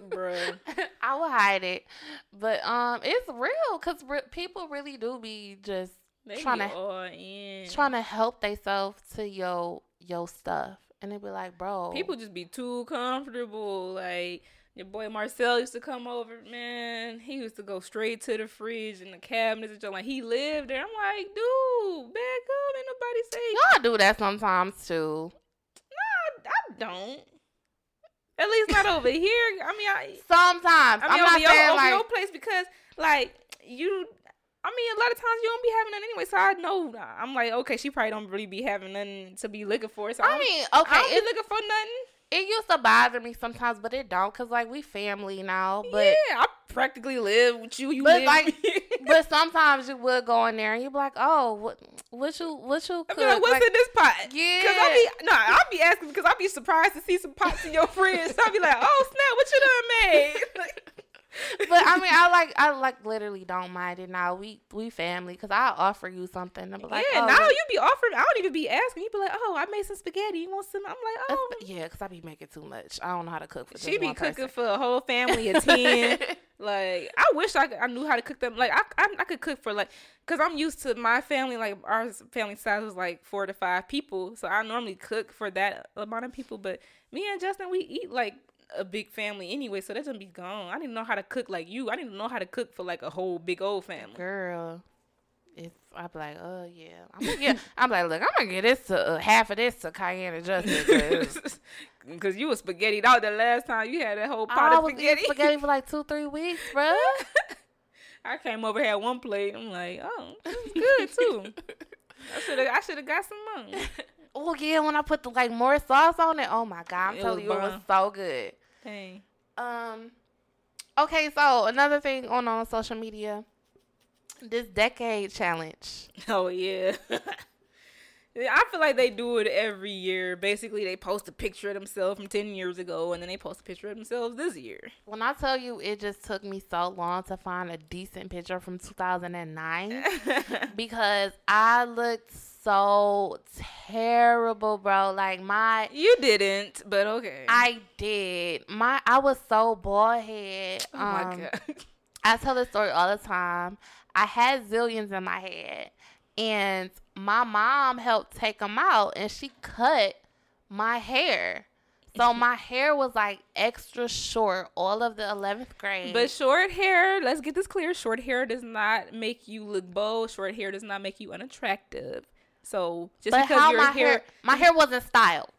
Bruh. I will hide it. But um, it's real because re- people really do be just they trying to trying to help themselves to your your stuff, and they be like, bro, people just be too comfortable, like your boy Marcel used to come over, man. He used to go straight to the fridge and the cabinets and like he lived there. I'm like, dude, back up. Ain't nobody say Y'all do that sometimes too. No, I don't. At least not over here. I mean, I sometimes. I mean, I'm over, your, over like, your place because like you. I mean, a lot of times you don't be having none anyway. So I know I'm like, okay, she probably don't really be having nothing to be looking for. So I, I mean, okay, I be looking for nothing it used to bother me sometimes, but it don't, cause like we family now. But yeah, I practically live with you. You but live like, but sometimes you would go in there and you be like, oh, what, what you, what you cook? Like, what's like, in this pot? Yeah, cause I be no, I be asking because I be surprised to see some pots in your fridge. So I be like, oh snap, what you done made? but I mean, I like, I like, literally don't mind it now. We we family because I offer you something. I'm like, yeah, oh, now you be offering. I don't even be asking. You be like, oh, I made some spaghetti. You want some? I'm like, oh, yeah, because I be making too much. I don't know how to cook for. She be cooking person. for a whole family of ten. like, I wish I, I knew how to cook them. Like, I, I I could cook for like, cause I'm used to my family. Like our family size was like four to five people, so I normally cook for that amount of people. But me and Justin, we eat like a big family anyway, so that's gonna be gone. I didn't know how to cook like you. I didn't know how to cook for like a whole big old family. Girl, if I'm like, oh yeah, I'm gonna get. I'm like, look, I'm gonna get this to uh, half of this to Cayenne and Justin. Cause you was spaghetti out the last time you had that whole pot I of spaghetti. spaghetti for like two, three weeks, bro. I came over had one plate. I'm like, oh, it's good too. I should have. I should have got some money. Oh yeah, when I put the like more sauce on it, oh my god, I'm it telling you, it was so good. Dang. Um. Okay, so another thing on on social media, this decade challenge. Oh yeah. I feel like they do it every year. Basically, they post a picture of themselves from 10 years ago and then they post a picture of themselves this year. When I tell you it just took me so long to find a decent picture from 2009 because I looked so terrible, bro. Like my You didn't, but okay. I did. My I was so bald head. oh my Um, god. I tell this story all the time. I had zillions in my head, and my mom helped take them out, and she cut my hair. So my hair was like extra short all of the 11th grade. But short hair, let's get this clear. Short hair does not make you look bold. Short hair does not make you unattractive. So just but because your my hair, hair, my hair wasn't styled.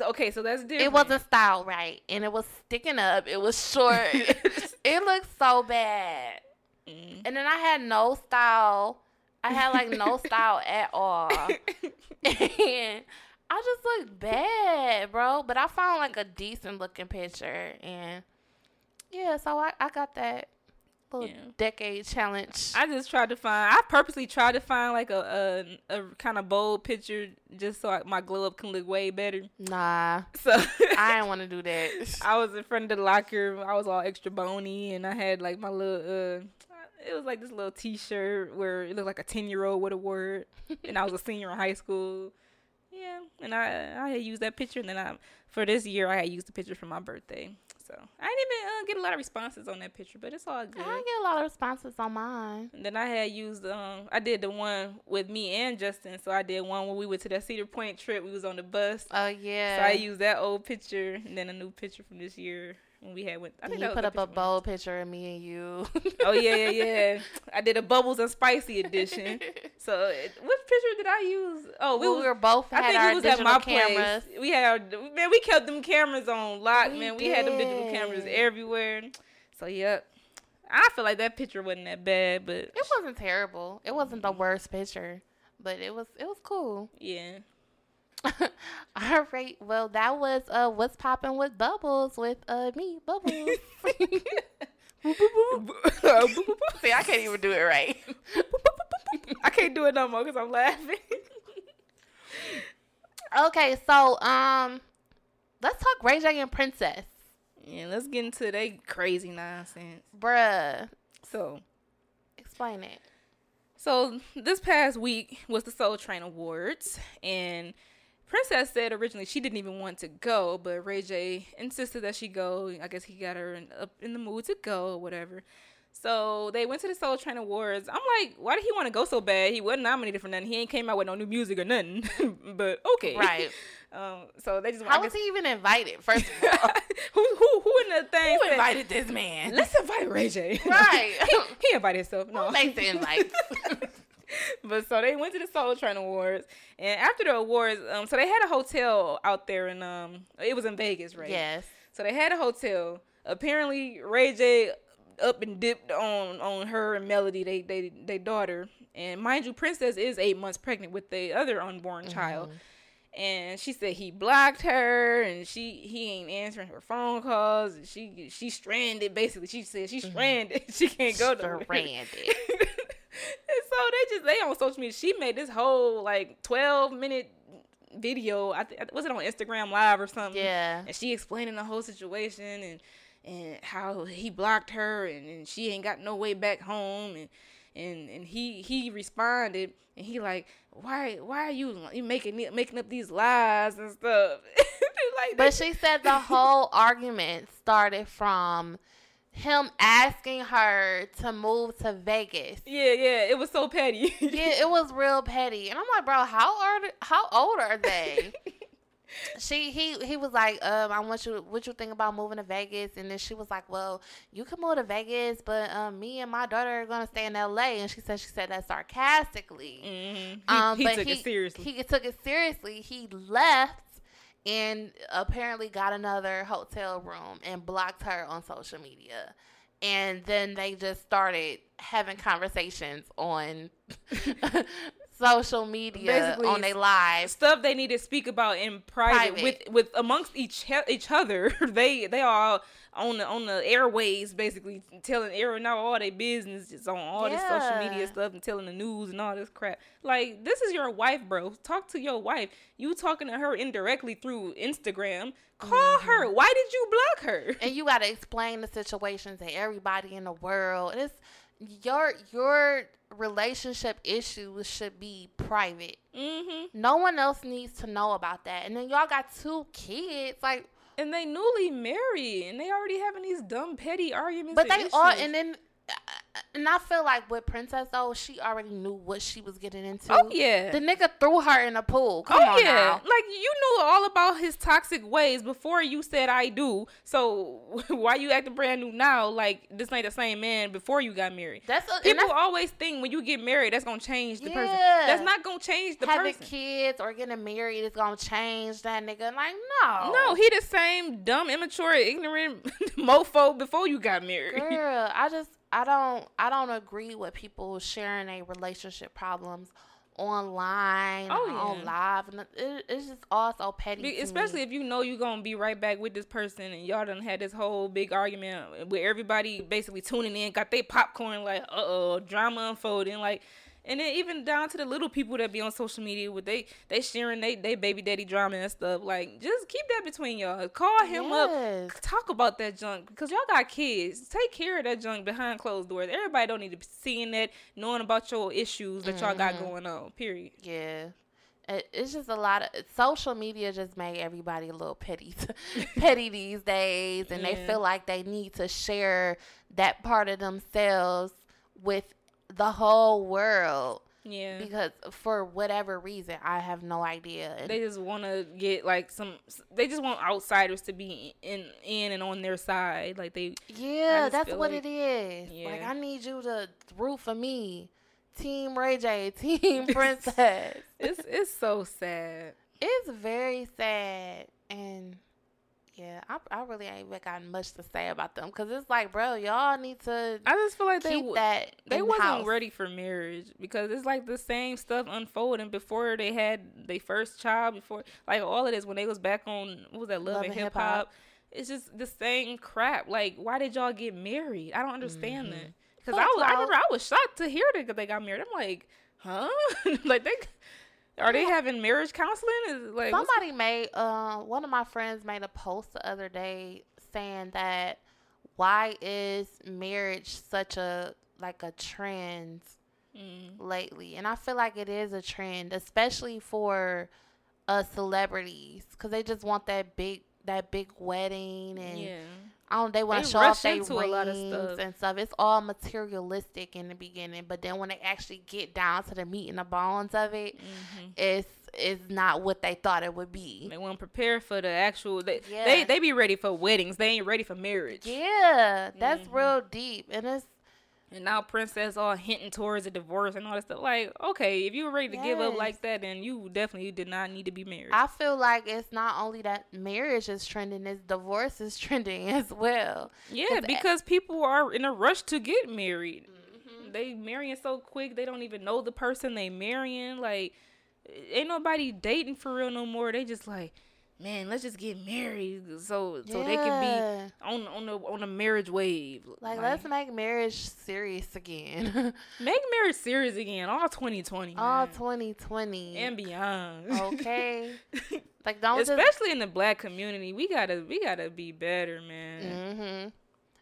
okay, so that's different. It wasn't styled right, and it was sticking up. It was short. it looked so bad. Mm. And then I had no style. I had like no style at all. and I just looked bad, bro. But I found like a decent looking picture. And yeah, so I, I got that little Yeah. decade challenge. I just tried to find. I purposely tried to find like a a, a kind of bold picture just so I, my glow up can look way better. nah, So I didn't want to do that. I was in front of the locker. I was all extra bony, and I had like my little. uh It was like this little T-shirt where it looked like a ten-year-old would have wore it, and I was a senior in high school. Yeah, and I I had used that picture, and then I for this year I had used the picture for my birthday. So I didn't even uh, get a lot of responses on that picture, but it's all good. I get a lot of responses on mine. And then I had used um I did the one with me and Justin. So I did one when we went to that Cedar Point trip. We was on the bus. Oh yeah. So I used that old picture and then a new picture from this year when we had went. I think you put up a bold picture of me and you. Oh yeah, yeah, yeah. I did a bubbles and spicy edition. So it, which picture did I use? Oh, we we was, were both I think it was at my cameras. place. We had our man. We kept them cameras on lock, We man. We had them digital cameras everywhere. So yep. I feel like that picture wasn't that bad, but It wasn't terrible. It wasn't the worst picture, but it was it was cool. yeah. All right. Well, that was uh what's popping with bubbles with uh me bubbles. See, I can't even do it right. I can't do it no more because I'm laughing. Okay, so um, let's talk Ray J and Princess, yeah, let's get into that crazy nonsense. bruh. So, Explain it. so this past week was the Soul Train Awards, and Princess said originally she didn't even want to go, but Ray J insisted that she go. I guess he got her in, up in the mood to go or whatever. So they went to the Soul Train Awards. I'm like, why did he want to go so bad? He wasn't nominated for nothing. He ain't came out with no new music or nothing. but okay, Right. Um, so they just I How guess- was he even invited? First of all, who who who in the thing? who said, invited this man? Let's invite Ray J. Right. he, he invited himself. No. Who makes the invites? but so they went to the Soul Train Awards, and after the awards, um, so they had a hotel out there, and um, it was in Vegas, right? yes. So they had a hotel. Apparently, Ray J up and dipped on on her and Melody, they they they daughter, and mind you, Princess is eight months pregnant with the other unborn child. And she said he blocked her, and she he ain't answering her phone calls. And she she's stranded. Basically, she said she's stranded. she can't go to Stranded. and so they just they on social media. She made this whole like twelve minute video. I th- was it on Instagram Live or something? Yeah. And she explaining the whole situation and and how he blocked her and, and she ain't got no way back home and and and he he responded and he like why why are you you making making up these lies and stuff like But she said the whole argument started from him asking her to move to Vegas. yeah yeah it was so petty Yeah, it was real petty. And I'm like, bro, how are how old are they? she he he was like, um, I want you what you think about moving to Vegas and then she was like, Well, you can move to Vegas, but um me and my daughter are gonna stay in LA and she said she said that sarcastically. Mhm. he, Um, he but took he, it seriously He took it seriously. He left and apparently got another hotel room and blocked her on social media. And then they just started having conversations on social media Basically, on their lives. stuff they need to speak about in private, Private. with with amongst each he- each other. they they are on the on the airways basically telling out all their business just on all this social media stuff and telling the news and all this crap. Like this is your wife, bro. Talk to your wife. You talking to her indirectly through Instagram. Call Mm-hmm. her. Why did you block her? and you got to explain the situation to everybody in the world. It's your your relationship issues should be private. Mm-hmm. No one else needs to know about that. And then y'all got two kids, like, And they newly married, and they already having these dumb petty arguments. but they all. And then, uh, and I feel like with Princess though, she already knew what she was getting into. oh yeah, The nigga threw her in the pool. Oh, Come oh on yeah, now. like you knew all about his toxic ways before you said I do. So why you acting brand new now? Like this ain't the same man before you got married. That's a, People that's always think when you get married, that's gonna change the person. That's not gonna change the having person. kids or getting married is gonna change that nigga. Like, no. No, he the same dumb, immature, ignorant mofo before you got married. Girl, I just I don't I don't agree with people sharing their relationship problems online, Oh, and on live, and it, it's just all so petty. Be- Especially me. if you know you're gonna be right back with this person and y'all done had this whole big argument where everybody basically tuning in, got their popcorn like, uh oh, drama unfolding, like and then even down to the little people that be on social media with they they sharing they they baby daddy drama and stuff. Like just keep that between y'all. Call him Yes. up, talk about that junk because y'all got kids. Take care of that junk behind closed doors. Everybody don't need to be seeing that, knowing about your issues that y'all got Mm-hmm. going on. Period. Yeah. It's just a lot of social media just made everybody a little petty petty these days and they feel like they need to share that part of themselves with the whole world Yeah. because for whatever reason I have no idea. And they just want to get like some they just want outsiders to be in in and on their side like they Yeah, that's what like- it is. Like I need you to root for me. Team Ray J, Team Princess. it's it's so sad it's very sad and yeah, I, I really ain't got much to say about them because it's like, bro, y'all need to i just feel like they w- that. they wasn't house. ready for marriage because it's like the same stuff unfolding. Before they had their first child before like all of this when they was back on what was that love, Love and hip Hop. it's just the same crap. Like why did y'all get married? I don't understand mm-hmm. that. Because I, was, I remember i was shocked to hear that they got married. I'm like huh? Like they are they having marriage counseling? Is like Somebody made uh one of my friends made a post the other day saying that why is marriage such a like a trend Mm, lately, and I feel like it is a trend, especially for uh celebrities, because they just want that big that big wedding and yeah I don't. They want to show off their into a lot of rings stuff. and stuff. It's all materialistic in the beginning, but then when they actually get down to the meat and the bones of it, hmm it's it's not what they thought it would be. they want to prepare for the actual they, Yeah. they they be ready for weddings they ain't ready for marriage Yeah, that's Mhm. real deep, and it's And now Princess all hinting towards a divorce and all that stuff. Like, okay, if you were ready to give up like that, then you definitely did not need to be married. I feel like it's not only that marriage is trending, it's divorce is trending as well. yeah because people are in a rush to get married. Mm-hmm. They marrying so quick, they don't even know the person they marrying. Like, ain't nobody dating for real no more. They just like, man, let's just get married so so they can be on on the on a marriage wave. Like, let's make marriage serious again. make marriage serious again. All 2020, All 2020. and beyond. okay. like, don't just. especially in the black community we gotta we gotta be better man Mm-hmm.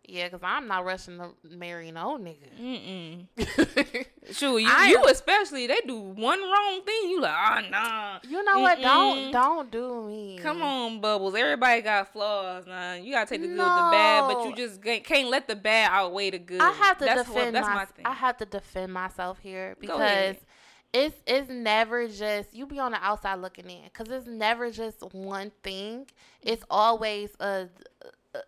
Yeah, because I'm not rushing to marry no nigga. Mm-mm. Sure, you, I- you especially they do one wrong thing you like ah nah you know what? Don't don't do me. come on bubbles everybody got flaws nah you gotta take the good with the bad but you just can't, let the bad outweigh the good I have to that's what- defend that's my, my thing I have to defend myself here because it's it's never just you be on the outside looking in because it's never just one thing. It's always a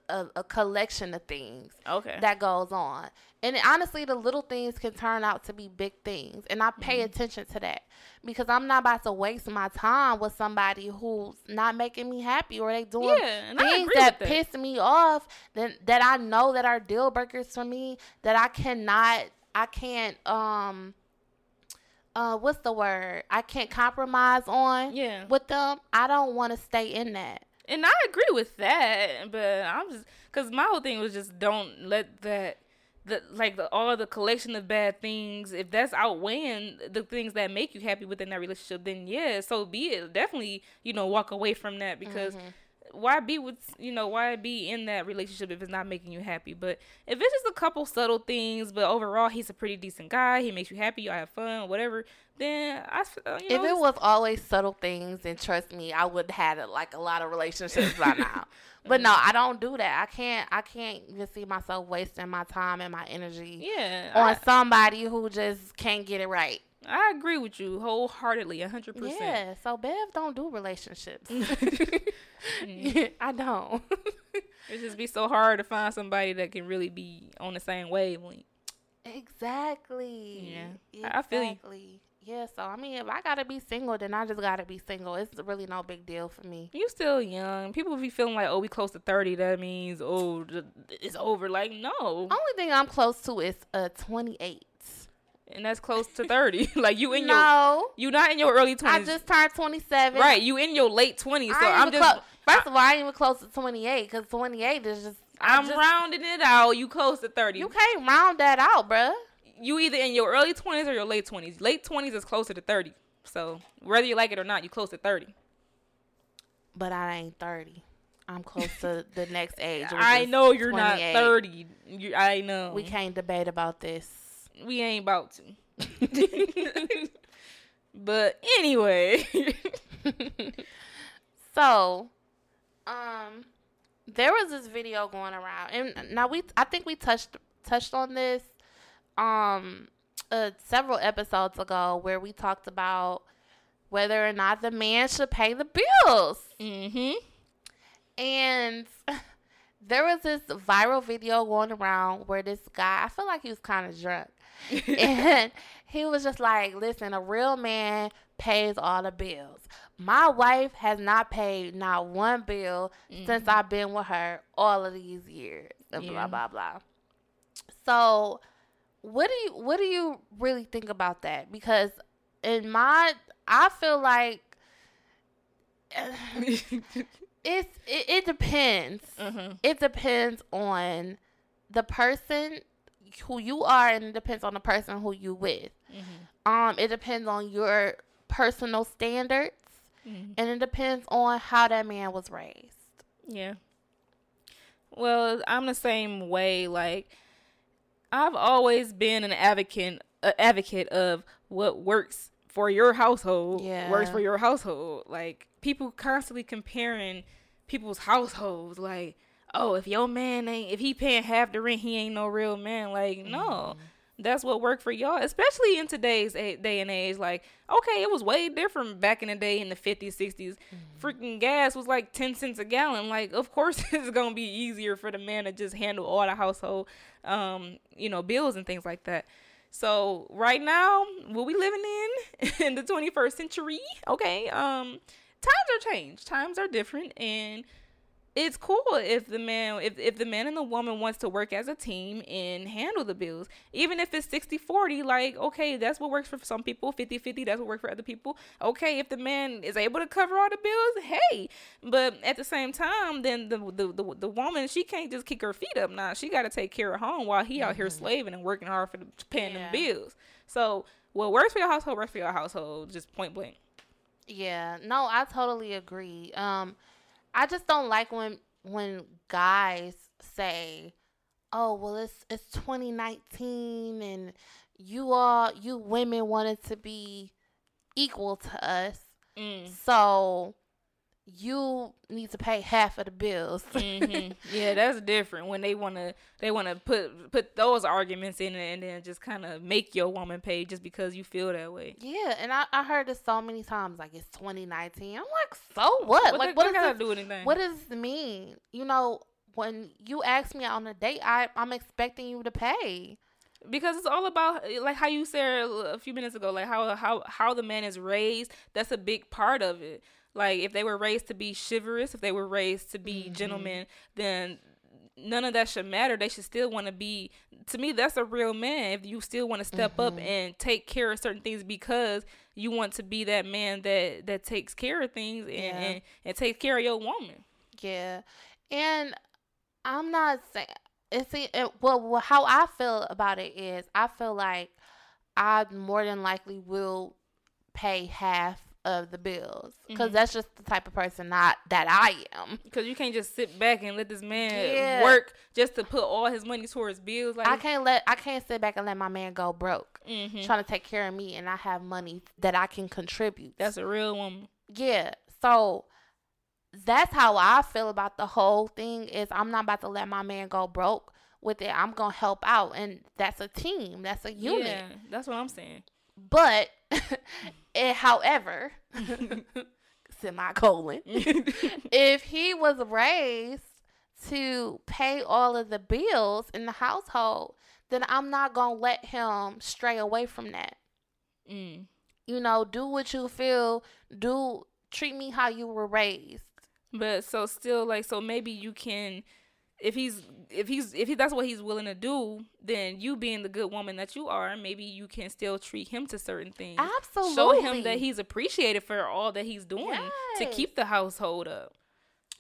a, a collection of things okay that goes on. And honestly, the little things can turn out to be big things. And I pay Mm-hmm. attention to that because I'm not about to waste my time with somebody who's not making me happy or they doing yeah things that, that piss me off that, that I know that are deal breakers for me that I cannot, I can't, um, uh what's the word? I can't compromise on Yeah. with them. I don't want to stay in that. And I agree with that, but I'm just because my whole thing was just don't let that the like the all the collection of bad things. If that's outweighing the things that make you happy within that relationship, then yeah, so be it. Definitely, you know, walk away from that because mm-hmm. Why be with you know why be in that relationship if it's not making you happy? But if it's just a couple subtle things, but overall he's a pretty decent guy, he makes you happy, you have fun, whatever. Then i uh, you know, If it was always subtle things, then trust me, I would have had like a lot of relationships by now. But no, I don't do that. I can't. I can't even see myself wasting my time and my energy yeah, on I, somebody who just can't get it right. I agree with you wholeheartedly, hundred percent. Yeah. So Bev don't do relationships. Mm. I don't. It just be so hard to find somebody that can really be on the same wavelength. exactly. Yeah. I- I feel you. Exactly. Yeah. So I mean, if I gotta be single, then I just gotta be single. It's really no big deal for me. You still young. People be feeling like, oh, we close to thirty. That means oh, it's over. Like no, Only thing I'm close to is uh 28. And that's close to thirty. like you in your, no, you not in your early 20s I just turned 27. right. You in your late twenties. So I'm just. clo- First of all, I ain't even close to 28 because 28 is just. I I'm just- rounding it out. You close to thirty. You can't round that out, bruh. you either in your early twenties or your late twenties. Late twenties is closer to thirty. So whether you like it or not, you close to thirty. But I ain't 30. I'm close to the next age. I know you're not thirty. You, I know. We can't debate about this. We ain't about to. but anyway, So, um, there was this video going around, and now we I think we touched touched on this, um, uh, several episodes ago where we talked about whether or not the man should pay the bills, mm-hmm. and there was this viral video going around where this guy I feel like he was kind of drunk, and he was just like, "Listen, a real man pays all the bills. My wife has not paid not one bill since I've been with her all of these years." And Yeah. blah blah blah. So, what do you what do you really think about that? Because in my, I feel like it's it, it depends uh-huh. it depends on the person who you are and it depends on the person who you with Mm-hmm. um it depends on your personal standards Mhm. and it depends on how that man was raised Yeah. Well, I'm the same way. Like, I've always been an advocate, uh, advocate of what works for your household Yeah. works for your household. Like, people constantly comparing people's households. Like, oh, if your man ain't, if he paying half the rent, he ain't no real man. Like, no. That's what worked for y'all, especially in today's a- day and age. Like, okay, it was way different back in the day in the 50s, 60s. Freaking gas was like 10 cents a gallon. Like, of course, it's going to be easier for the man to just handle all the household, um, you know, bills and things like that. So, right now, what we living in, in the 21st century, okay, um, times are changed. Times are different. And it's cool if the man if, if the man and the woman wants to work as a team and handle the bills. Even if it's 60-40 like okay that's what works for some people. 50-50 that's what works for other people. Okay if the man is able to cover all the bills hey. But at the same time then the the, the, the woman she can't just kick her feet up now. She got to take care of home while he out here slaving and working hard for the, paying Yeah. them bills. So what works for your household works for your household just point blank. Yeah. No i totally agree. Um i just don't like when when guys say oh well it's it's 2019 and you all you women wanted to be equal to us mm. so you need to pay half of the bills hmm Yeah, that's different when they wanna they wanna put put those arguments in it and then just kind of make your woman pay just because you feel that way. yeah and I, I heard this so many times like it's 2019 i'm like so what, What like that- what does gotta this do anything? What does this mean? You know, when you ask me on a date, I I'm expecting you to pay. because it's all about like how you said a few minutes ago, like how how how the man is raised. That's a big part of it. Like if they were raised to be chivalrous, if they were raised to be Mm-hmm. gentlemen, then none of that should matter. They should still want to be. To me, that's a real man. If you still want to step mm-hmm. up and take care of certain things because you want to be that man that that takes care of things and yeah. and, and takes care of your woman. Yeah, and I'm not saying it's it, well. How I feel about it is, I feel like I more than likely will pay half of the bills because mm-hmm. that's just the type of person not that I am. Because you can't just sit back and let this man yeah. work just to put all his money towards bills. Like I can't let I can't sit back and let my man go broke mm-hmm. trying to take care of me and I have money that I can contribute. That's a real woman. Yeah. So that's how I feel about the whole thing. Is I'm not about to let my man go broke with it. I'm gonna help out, and that's a team. That's a unit. Yeah, that's what I'm saying. But, it, however, semicolon, if he was raised to pay all of the bills in the household, then I'm not gonna let him stray away from that. Mm. You know, do what you feel. Do treat me how you were raised. But so still like so maybe you can if he's if he's if he, that's what he's willing to do, then you being the good woman that you are, maybe you can still treat him to certain things. Absolutely. Show him that he's appreciated for all that he's doing yes. to keep the household up.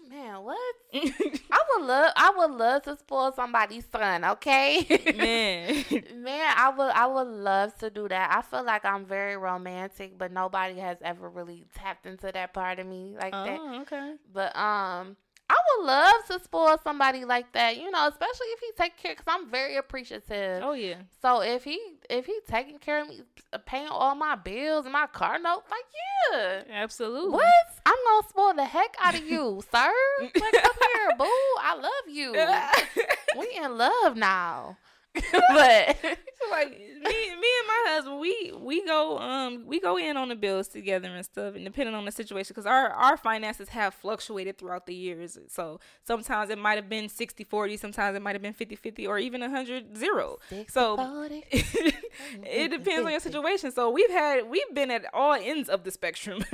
Man, what? I would love I would love to spoil somebody's son, okay? Man. Man, I would I would love to do that. I feel like I'm very romantic, but nobody has ever really tapped into that part of me like oh, that. okay. But um I would love to spoil somebody like that, you know, especially if he take care. Cause I'm very appreciative. Oh yeah. So if he if he taking care of me, uh, paying all my bills and my car note, like yeah, absolutely. What? I'm gonna spoil the heck out of you, sir. Like come here, boo. I love you. we in love now. but like me, me and my husband, we we go um we go in on the bills together and stuff, and depending on the situation, because our our finances have fluctuated throughout the years. So sometimes it might have been 60-40, sometimes it might have been 50-50, or even 100 0 So it depends on your situation. So we've had we've been at all ends of the spectrum,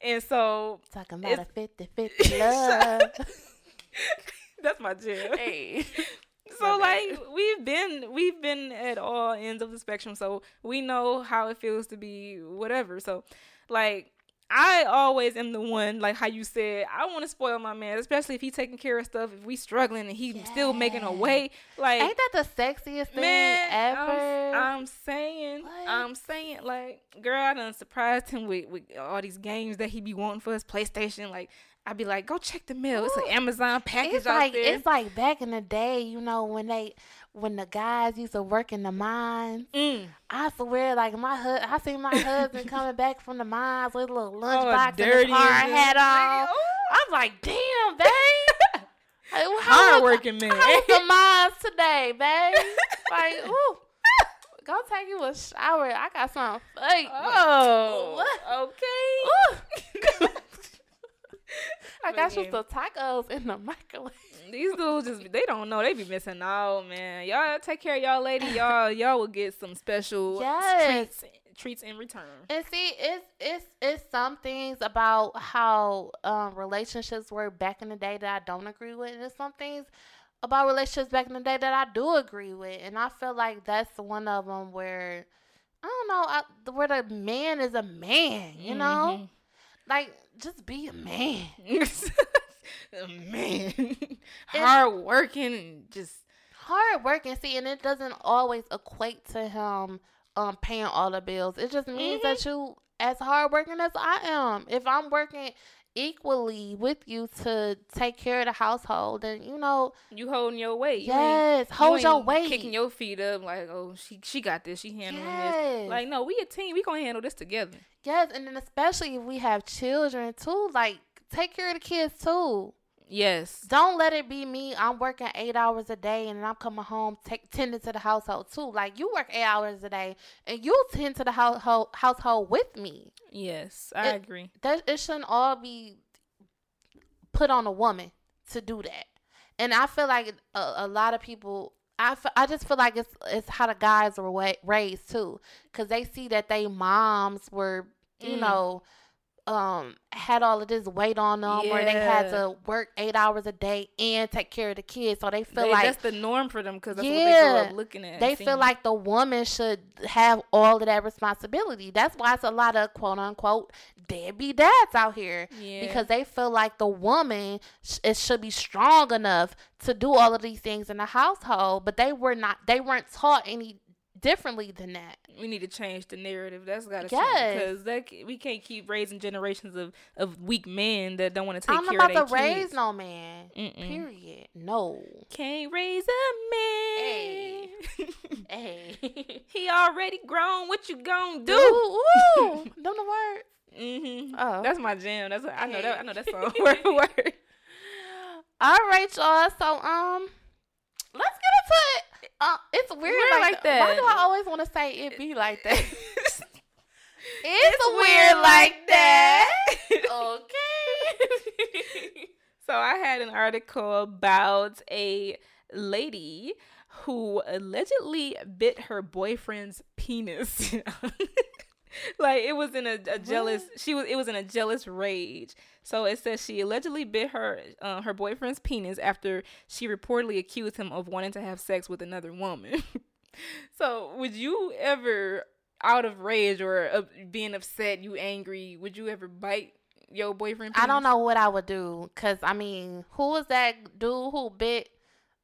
and so talking about a 50-50 love. That's my jam. Hey so like we've been we've been at all ends of the spectrum so we know how it feels to be whatever so like I always am the one, like how you said, I want to spoil my man, especially if he taking care of stuff. If we struggling and he's still making a way, like ain't that the sexiest thing man, ever? I'm, I'm saying, what? I'm saying, like, girl, I done surprised him with, with all these games that he be wanting for his PlayStation. Like, I'd be like, go check the mail. It's an Amazon package it's like, there. It's like back in the day, you know, when they when the guys used to work in the mines. Mm. I swear, like my hu- I seen my husband coming back from the mines with a little lunchbox oh, and his hard hat on. I'm like, damn, babe. Hard working man. How's the mines today, babe? like, ooh. Go take you a shower. I got something fake. Oh, okay. I got you some tacos in the microwave. These dudes just they don't know. They be missing out, man. Y'all take care of y'all lady. Y'all y'all will get some special yes. treats treats in return. And see, it's it's it's some things about how um, relationships were back in the day that I don't agree with, and there's some things about relationships back in the day that I do agree with, and I feel like that's one of them where I don't know I, where the man is a man, you mm-hmm. Like just be a man. a man. hard working and just hard working. See, and it doesn't always equate to him um paying all the bills. It just means mm-hmm. that you as hard working as I am. If I'm working equally with you to take care of the household and you know you holding your weight. Yes you hold you your weight. kicking your feet up like oh she she got this. She handling yes. this like no we a team. We gonna handle this together. Yes and then especially if we have children too like take care of the kids too Yes. Don't let it be me. I'm working eight hours a day and I'm coming home take tending to the household too. Like you work eight hours a day and you tend to the household household with me. Yes, I it, agree. That it shouldn't all be put on a woman to do that. And I feel like a, a lot of people I, f- I just feel like it's it's how the guys were wa- raised too, because they see that they moms were you mm. know um had all of this weight on them or they had to work eight hours a day and take care of the kids so they feel They- like that's the norm for them because that's what they Yeah. up looking at. they feel like the woman should have all of that responsibility. That's why it's a lot of quote unquote deadbeat dads out here yeah. because they feel like the woman sh- it should be strong enough to do all of these things in the household, but they were not. They weren't taught any differently than that. we need to change the narrative. That's got to Yes. change because that we can't keep raising generations of, of weak men that don't want to take care of them. I'm care about to raise no man. Mm-mm. Period. No. Can't raise a man. Hey. Hey. he already grown. What you gonna do? Ooh, ooh. Them the words. Mm-hmm. Oh. That's my jam. That's what, I know that. I know that song word for word. All right, y'all. So um, let's get into it. Uh, it's weird, Weird like, like that. Why do I always want to say it be like that? it's, It's, weird like that. okay. So I had an article about a lady who allegedly bit her boyfriend's penis. like it was in a, a jealous she was it was in a jealous rage. So it says she allegedly bit her uh, her boyfriend's penis after she reportedly accused him of wanting to have sex with another woman. so would you ever out of rage or uh, being upset, you angry, would you ever bite your boyfriend? I don't know what I would do, cause I mean, who was that dude who bit?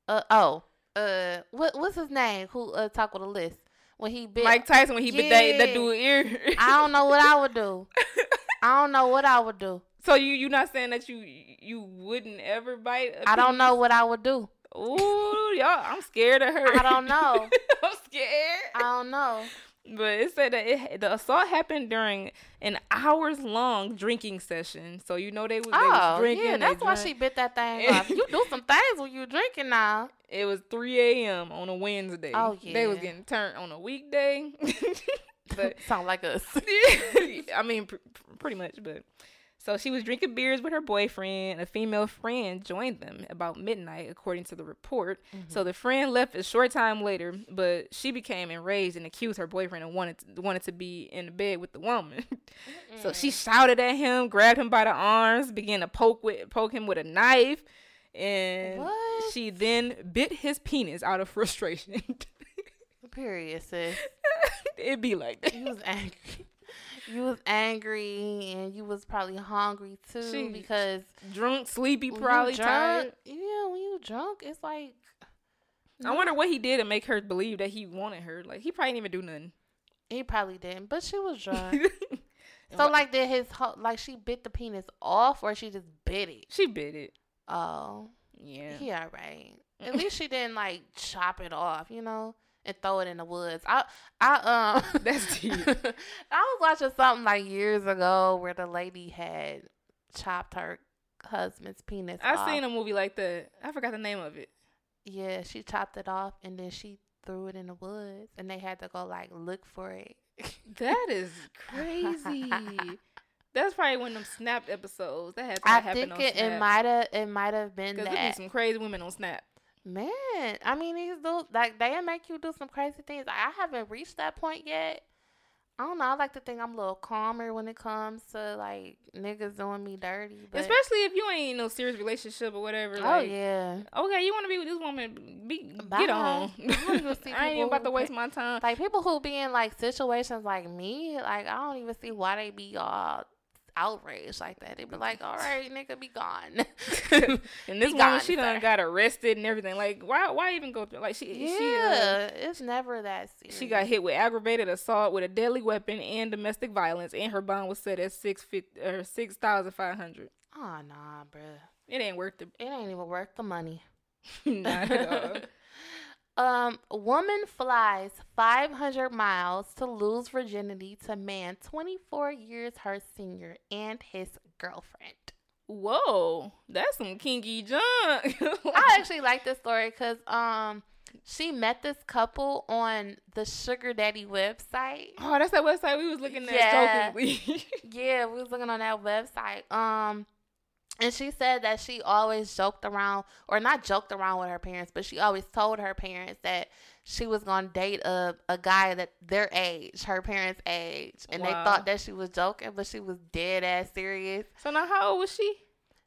Uh oh, uh, what what's his name? Who uh talk with a list when he bit? Mike Tyson when he bit that that dude ear. I don't know what I would do. I don't know what I would do. so you you not saying that you you wouldn't ever bite? I don't know what I would do. Ooh, y'all, I'm scared of her. I don't know. I'm scared. I don't know. But it said that it, the assault happened during an hours long drinking session. So you know they was, they was Oh, drinking. yeah, that's why she bit that thing off. You do some things when you drinking now. It was 3 a.m. on a Wednesday. Oh, yeah, They was getting turned on a weekday. but Sound like us. I mean, pr- pr- pretty much. But so she was drinking beers with her boyfriend. A female friend joined them about midnight, according to the report. So mm-hmm. the friend left a short time later, but she became enraged and accused her boyfriend and wanted to, wanted to be in the bed with the woman. so she shouted at him, grabbed him by the arms, began to poke with poke him with a knife, and What? she then bit his penis out of frustration. Period, sis. It'd be like that. You was angry. You was angry and you was probably hungry too She- because Drunk, sleepy, probably drunk, tired. Yeah, when you drunk, it's like I wonder what he did to make her believe that he wanted her. Like he probably didn't even do nothing. he probably didn't, but she was drunk. so like, did his ho- like she bit the penis off or she just bit it? she bit it. Oh, Yeah. Yeah, right. At least she didn't like chop it off, you know, and throw it in the woods. I I um That's deep. I was watching something like years ago where the lady had chopped her husband's penis. I off. seen a movie like that. I forgot the name of it. Yeah, she chopped it off and then she threw it in the woods, and they had to go like look for it. That is crazy. That's probably one of them snapped episodes. That had to I think on it, it might have it might have been there be some crazy women on Snap. Man, I mean these dudes like they make you do some crazy things. I haven't reached that point yet. I don't know. I like to think I'm a little calmer when it comes to like niggas doing me dirty. But Especially if you ain't in no serious relationship or whatever. oh Like, yeah, Okay, you want to be with this woman? Be Bye. get on. I don't even see I ain't even about to waste my time. like people who be in like situations like me. Like I don't even see why they be all outraged like that. They'd be like, "All right, nigga, be gone." And this Be woman, she done sir. got arrested and everything. Like, why? Why even go through? Like, she, she, uh, yeah, it's never that serious. she got hit with aggravated assault with a deadly weapon and domestic violence, and her bond was set at six fifty or six thousand five hundred. Oh nah, bruh. It ain't worth the It ain't even worth the money. not at all. Um, woman flies 500 miles to lose virginity to man 24 years her senior and his girlfriend. Whoa, that's some kinky junk. I actually like this story because um, she met this couple on the Sugar Daddy website. oh, that's that website we was looking at Yeah. jokingly. Yeah, we was looking on that website. Um, And she said that she always joked around, or not joked around with her parents, but she always told her parents that she was gonna date a, a guy that their age, her parents' age, and they thought that she was joking, but she was dead ass serious. So now, how old was she?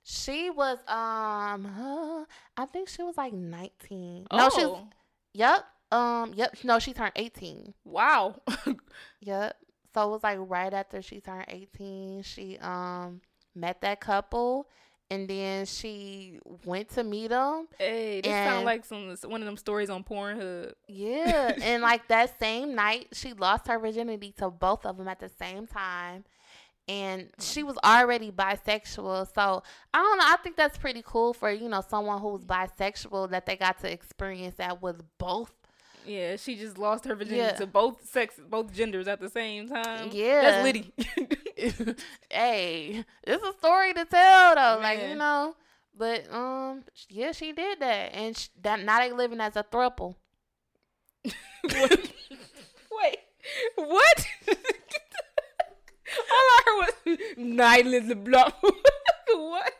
She was um, uh, I think she was like nineteen. No, she's Oh, yep, um, yep. No, she turned eighteen. wow. Yep. So it was like right after she turned 18, she um met that couple and then she went to meet them. hey, this sounds like some one of them stories on Pornhub. Yeah. and like that same night, she lost her virginity to both of them at the same time. And she was already bisexual. So I don't know. I think that's pretty cool for, you know, someone who's bisexual that they got to experience that with both. Yeah, she just lost her virginity Yeah. to both sex, both genders at the same time. Yeah. that's Liddy. hey, it's a story to tell though. Like you know, but um, yeah, she did that, and sh- that now they living as a throuple. Wait, what? All I heard was night little block. what?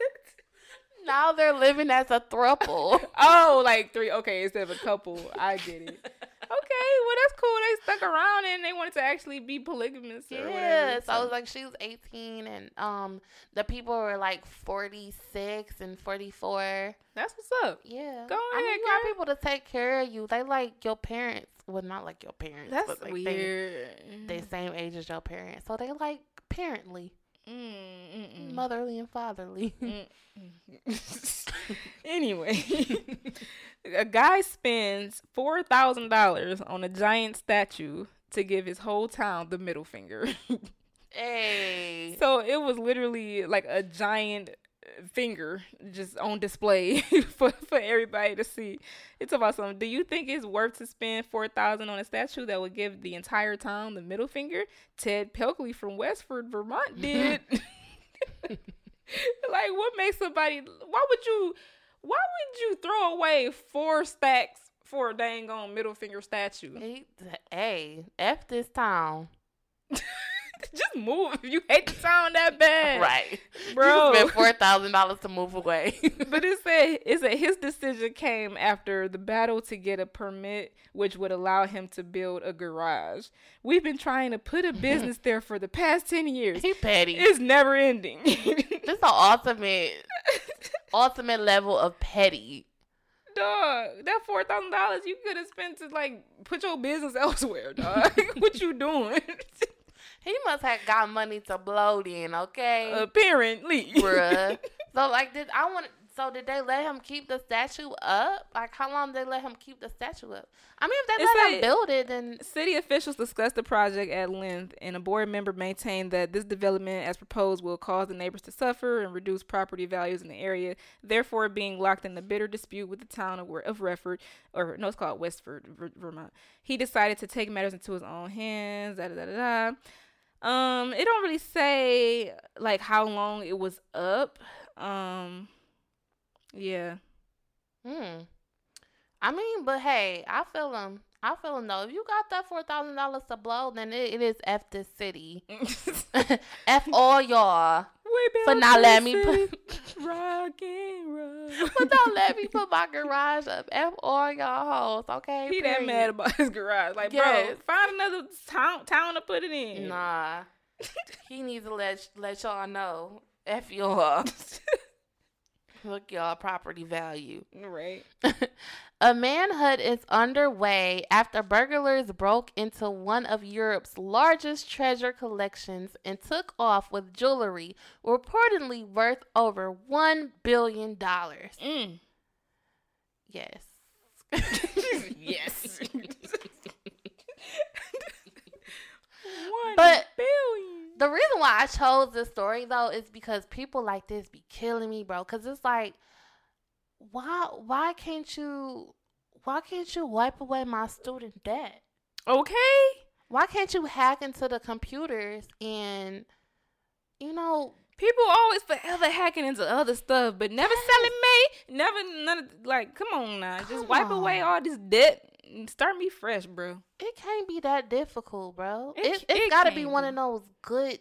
Now they're living as a throuple. Oh, like three. Okay, instead of a couple. I get it. Okay, well that's cool. They stuck around and they wanted to actually be polygamous. Yeah, whatever, so I was like she was eighteen, and um, the people were like forty six and forty four. that's what's up. Yeah, Go I mean, ahead, you got people to take care of you. They like your parents. Well, not like your parents. That's but, like, They, weird. they same age as your parents, so they like parently, Mm, mm, mm. motherly, and fatherly. Mm. anyway, a guy spends four thousand dollars on a giant statue to give his whole town the middle finger. Hey. so it was literally like a giant finger just on display for for everybody to see. It's about something. Do you think it's worth to spend four thousand on a statue that would give the entire town the middle finger? Ted Pelkey from Westford, Vermont did. like what makes somebody why would you why would you throw away four stacks for a dang on middle finger statue Hey, hey, F this town. just move if you hate the town that bad Right. bro You spent four thousand dollars to move away. but it said it said his decision came after the battle to get a permit which would allow him to build a garage we've been trying to put a business there for the past 10 years he petty. it's never ending This is the ultimate ultimate level of petty. Dog, that four thousand dollars you could have spent to like put your business elsewhere, dog. what you doing? He must have got money to blow then, okay? Apparently, Bruh. So like did I want so did they let him keep the statue up? Like how long did they let him keep the statue up? I mean if they It let him build it then City officials discussed the project at length, and a board member maintained that this development, as proposed, will cause the neighbors to suffer and reduce property values in the area, therefore being locked in a bitter dispute with the town of, of Redford, or no, it's called Westford, Vermont. He decided to take matters into his own hands. Da, da, da, da. Um, it don't really say like how long it was up. Um, yeah. Hmm. I mean, but hey, I feel them. I feel them though. If you got that four thousand dollars to blow, then it, it is F the city. F all y'all. For not letting me put rock and roll. but don't let me put my garage up. F all y'all hoes, okay? He that Period. mad about his garage. Like, Yes. bro, find another town town to put it in. Nah. he needs to let let y'all know. F y'all. Look y'all property value. Right. A manhunt is underway after burglars broke into one of Europe's largest treasure collections and took off with jewelry reportedly worth over $1 billion. Mm. Yes. yes. One But- billion. The reason why I chose this story though is because people like this be killing me, bro. Cause it's like, why why can't you why can't you wipe away my student debt? Okay. Why can't you hack into the computers and you know People always forever hacking into other stuff, but never selling me. Never none of like. Come on now, Come just wipe away all this debt start me fresh, bro. it can't be that difficult, bro. It It, it got to be one of those good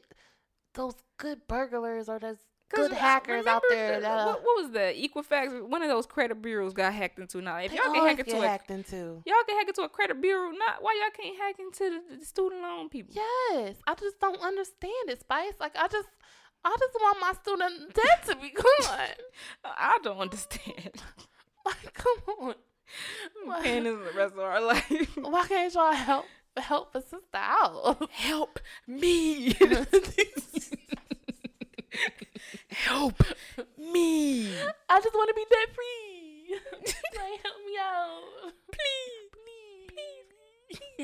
those good burglars or those good hackers out there the- that what, uh, what was that? Equifax. One of those credit bureaus got hacked into. Now, if y'all can hack into a hacked into. y'all can hack into a credit bureau, not why y'all can't hack into the, the student loan people. Yes, I just don't understand it, Spice. Like I just, I just want my student debt to be gone. I don't understand. like, come on. I'm paying the rest of our life. Why can't y'all help help a sister out? Help me. Help me. I just want to be debt free. like, help me out, Please.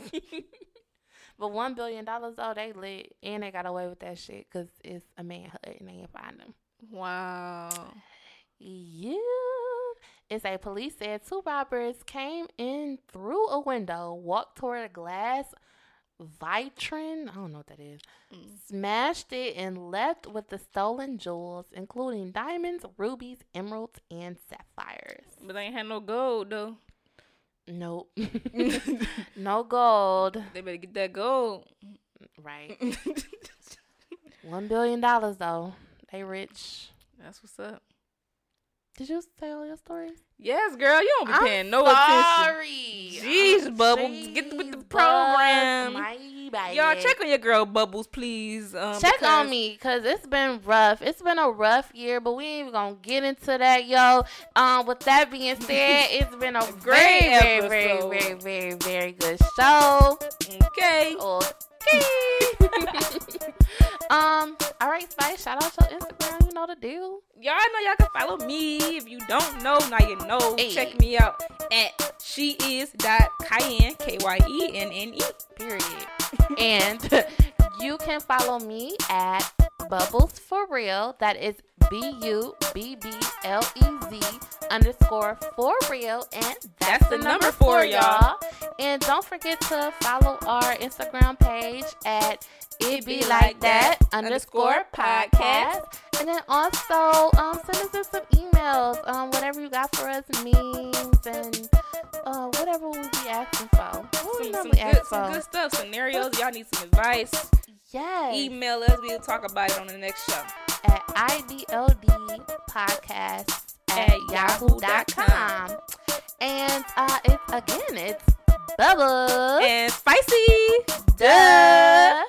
please. please. but one billion dollars though, they lit and they got away with that shit because it's a manhood and they ain't find them. Wow. Yeah. It's a police said two robbers came in through a window, walked toward a glass vitrine. I don't know what that is. Mm. Smashed it and left with the stolen jewels, including diamonds, rubies, emeralds, and sapphires. But they ain't had no gold though. Nope. no gold. They better get that gold. Right. One billion dollars though. They rich. That's what's up. Did you tell your stories? Yes, girl, you don't be I'm paying no attention. sorry. Jeez, I'm- Bubbles, get with the program. Y'all check on your girl Bubbles, please. Um, Check on me, cause it's been rough. It's been a rough year, but we ain't even gonna get into that, yo. Um, with that being said, it's been a great very, very, very, very, very, very good show. Okay. Okay. um. All right, Spice. Shout out your Instagram. You know the deal. Y'all know y'all can follow me. If you don't know, now you know. Hey. Check me out at she is dot Kyen K Y E N N E. Period. and you can follow me at Bubbles for Real. That is B U B B L E Z underscore for real. And that's, the, number for y'all. And don't forget to follow our Instagram page at it be like that underscore podcast. And then also um, send us in some emails, um, whatever you got for us, memes and uh, whatever we be asking for. What Some, some, good, ask some good stuff. Scenarios. Y'all need some advice. Yes. Email us. We'll talk about it on the next show. At IBLD podcast at, At yahoo.com. And uh, it's again, it's Bubba. And spicy. Duh.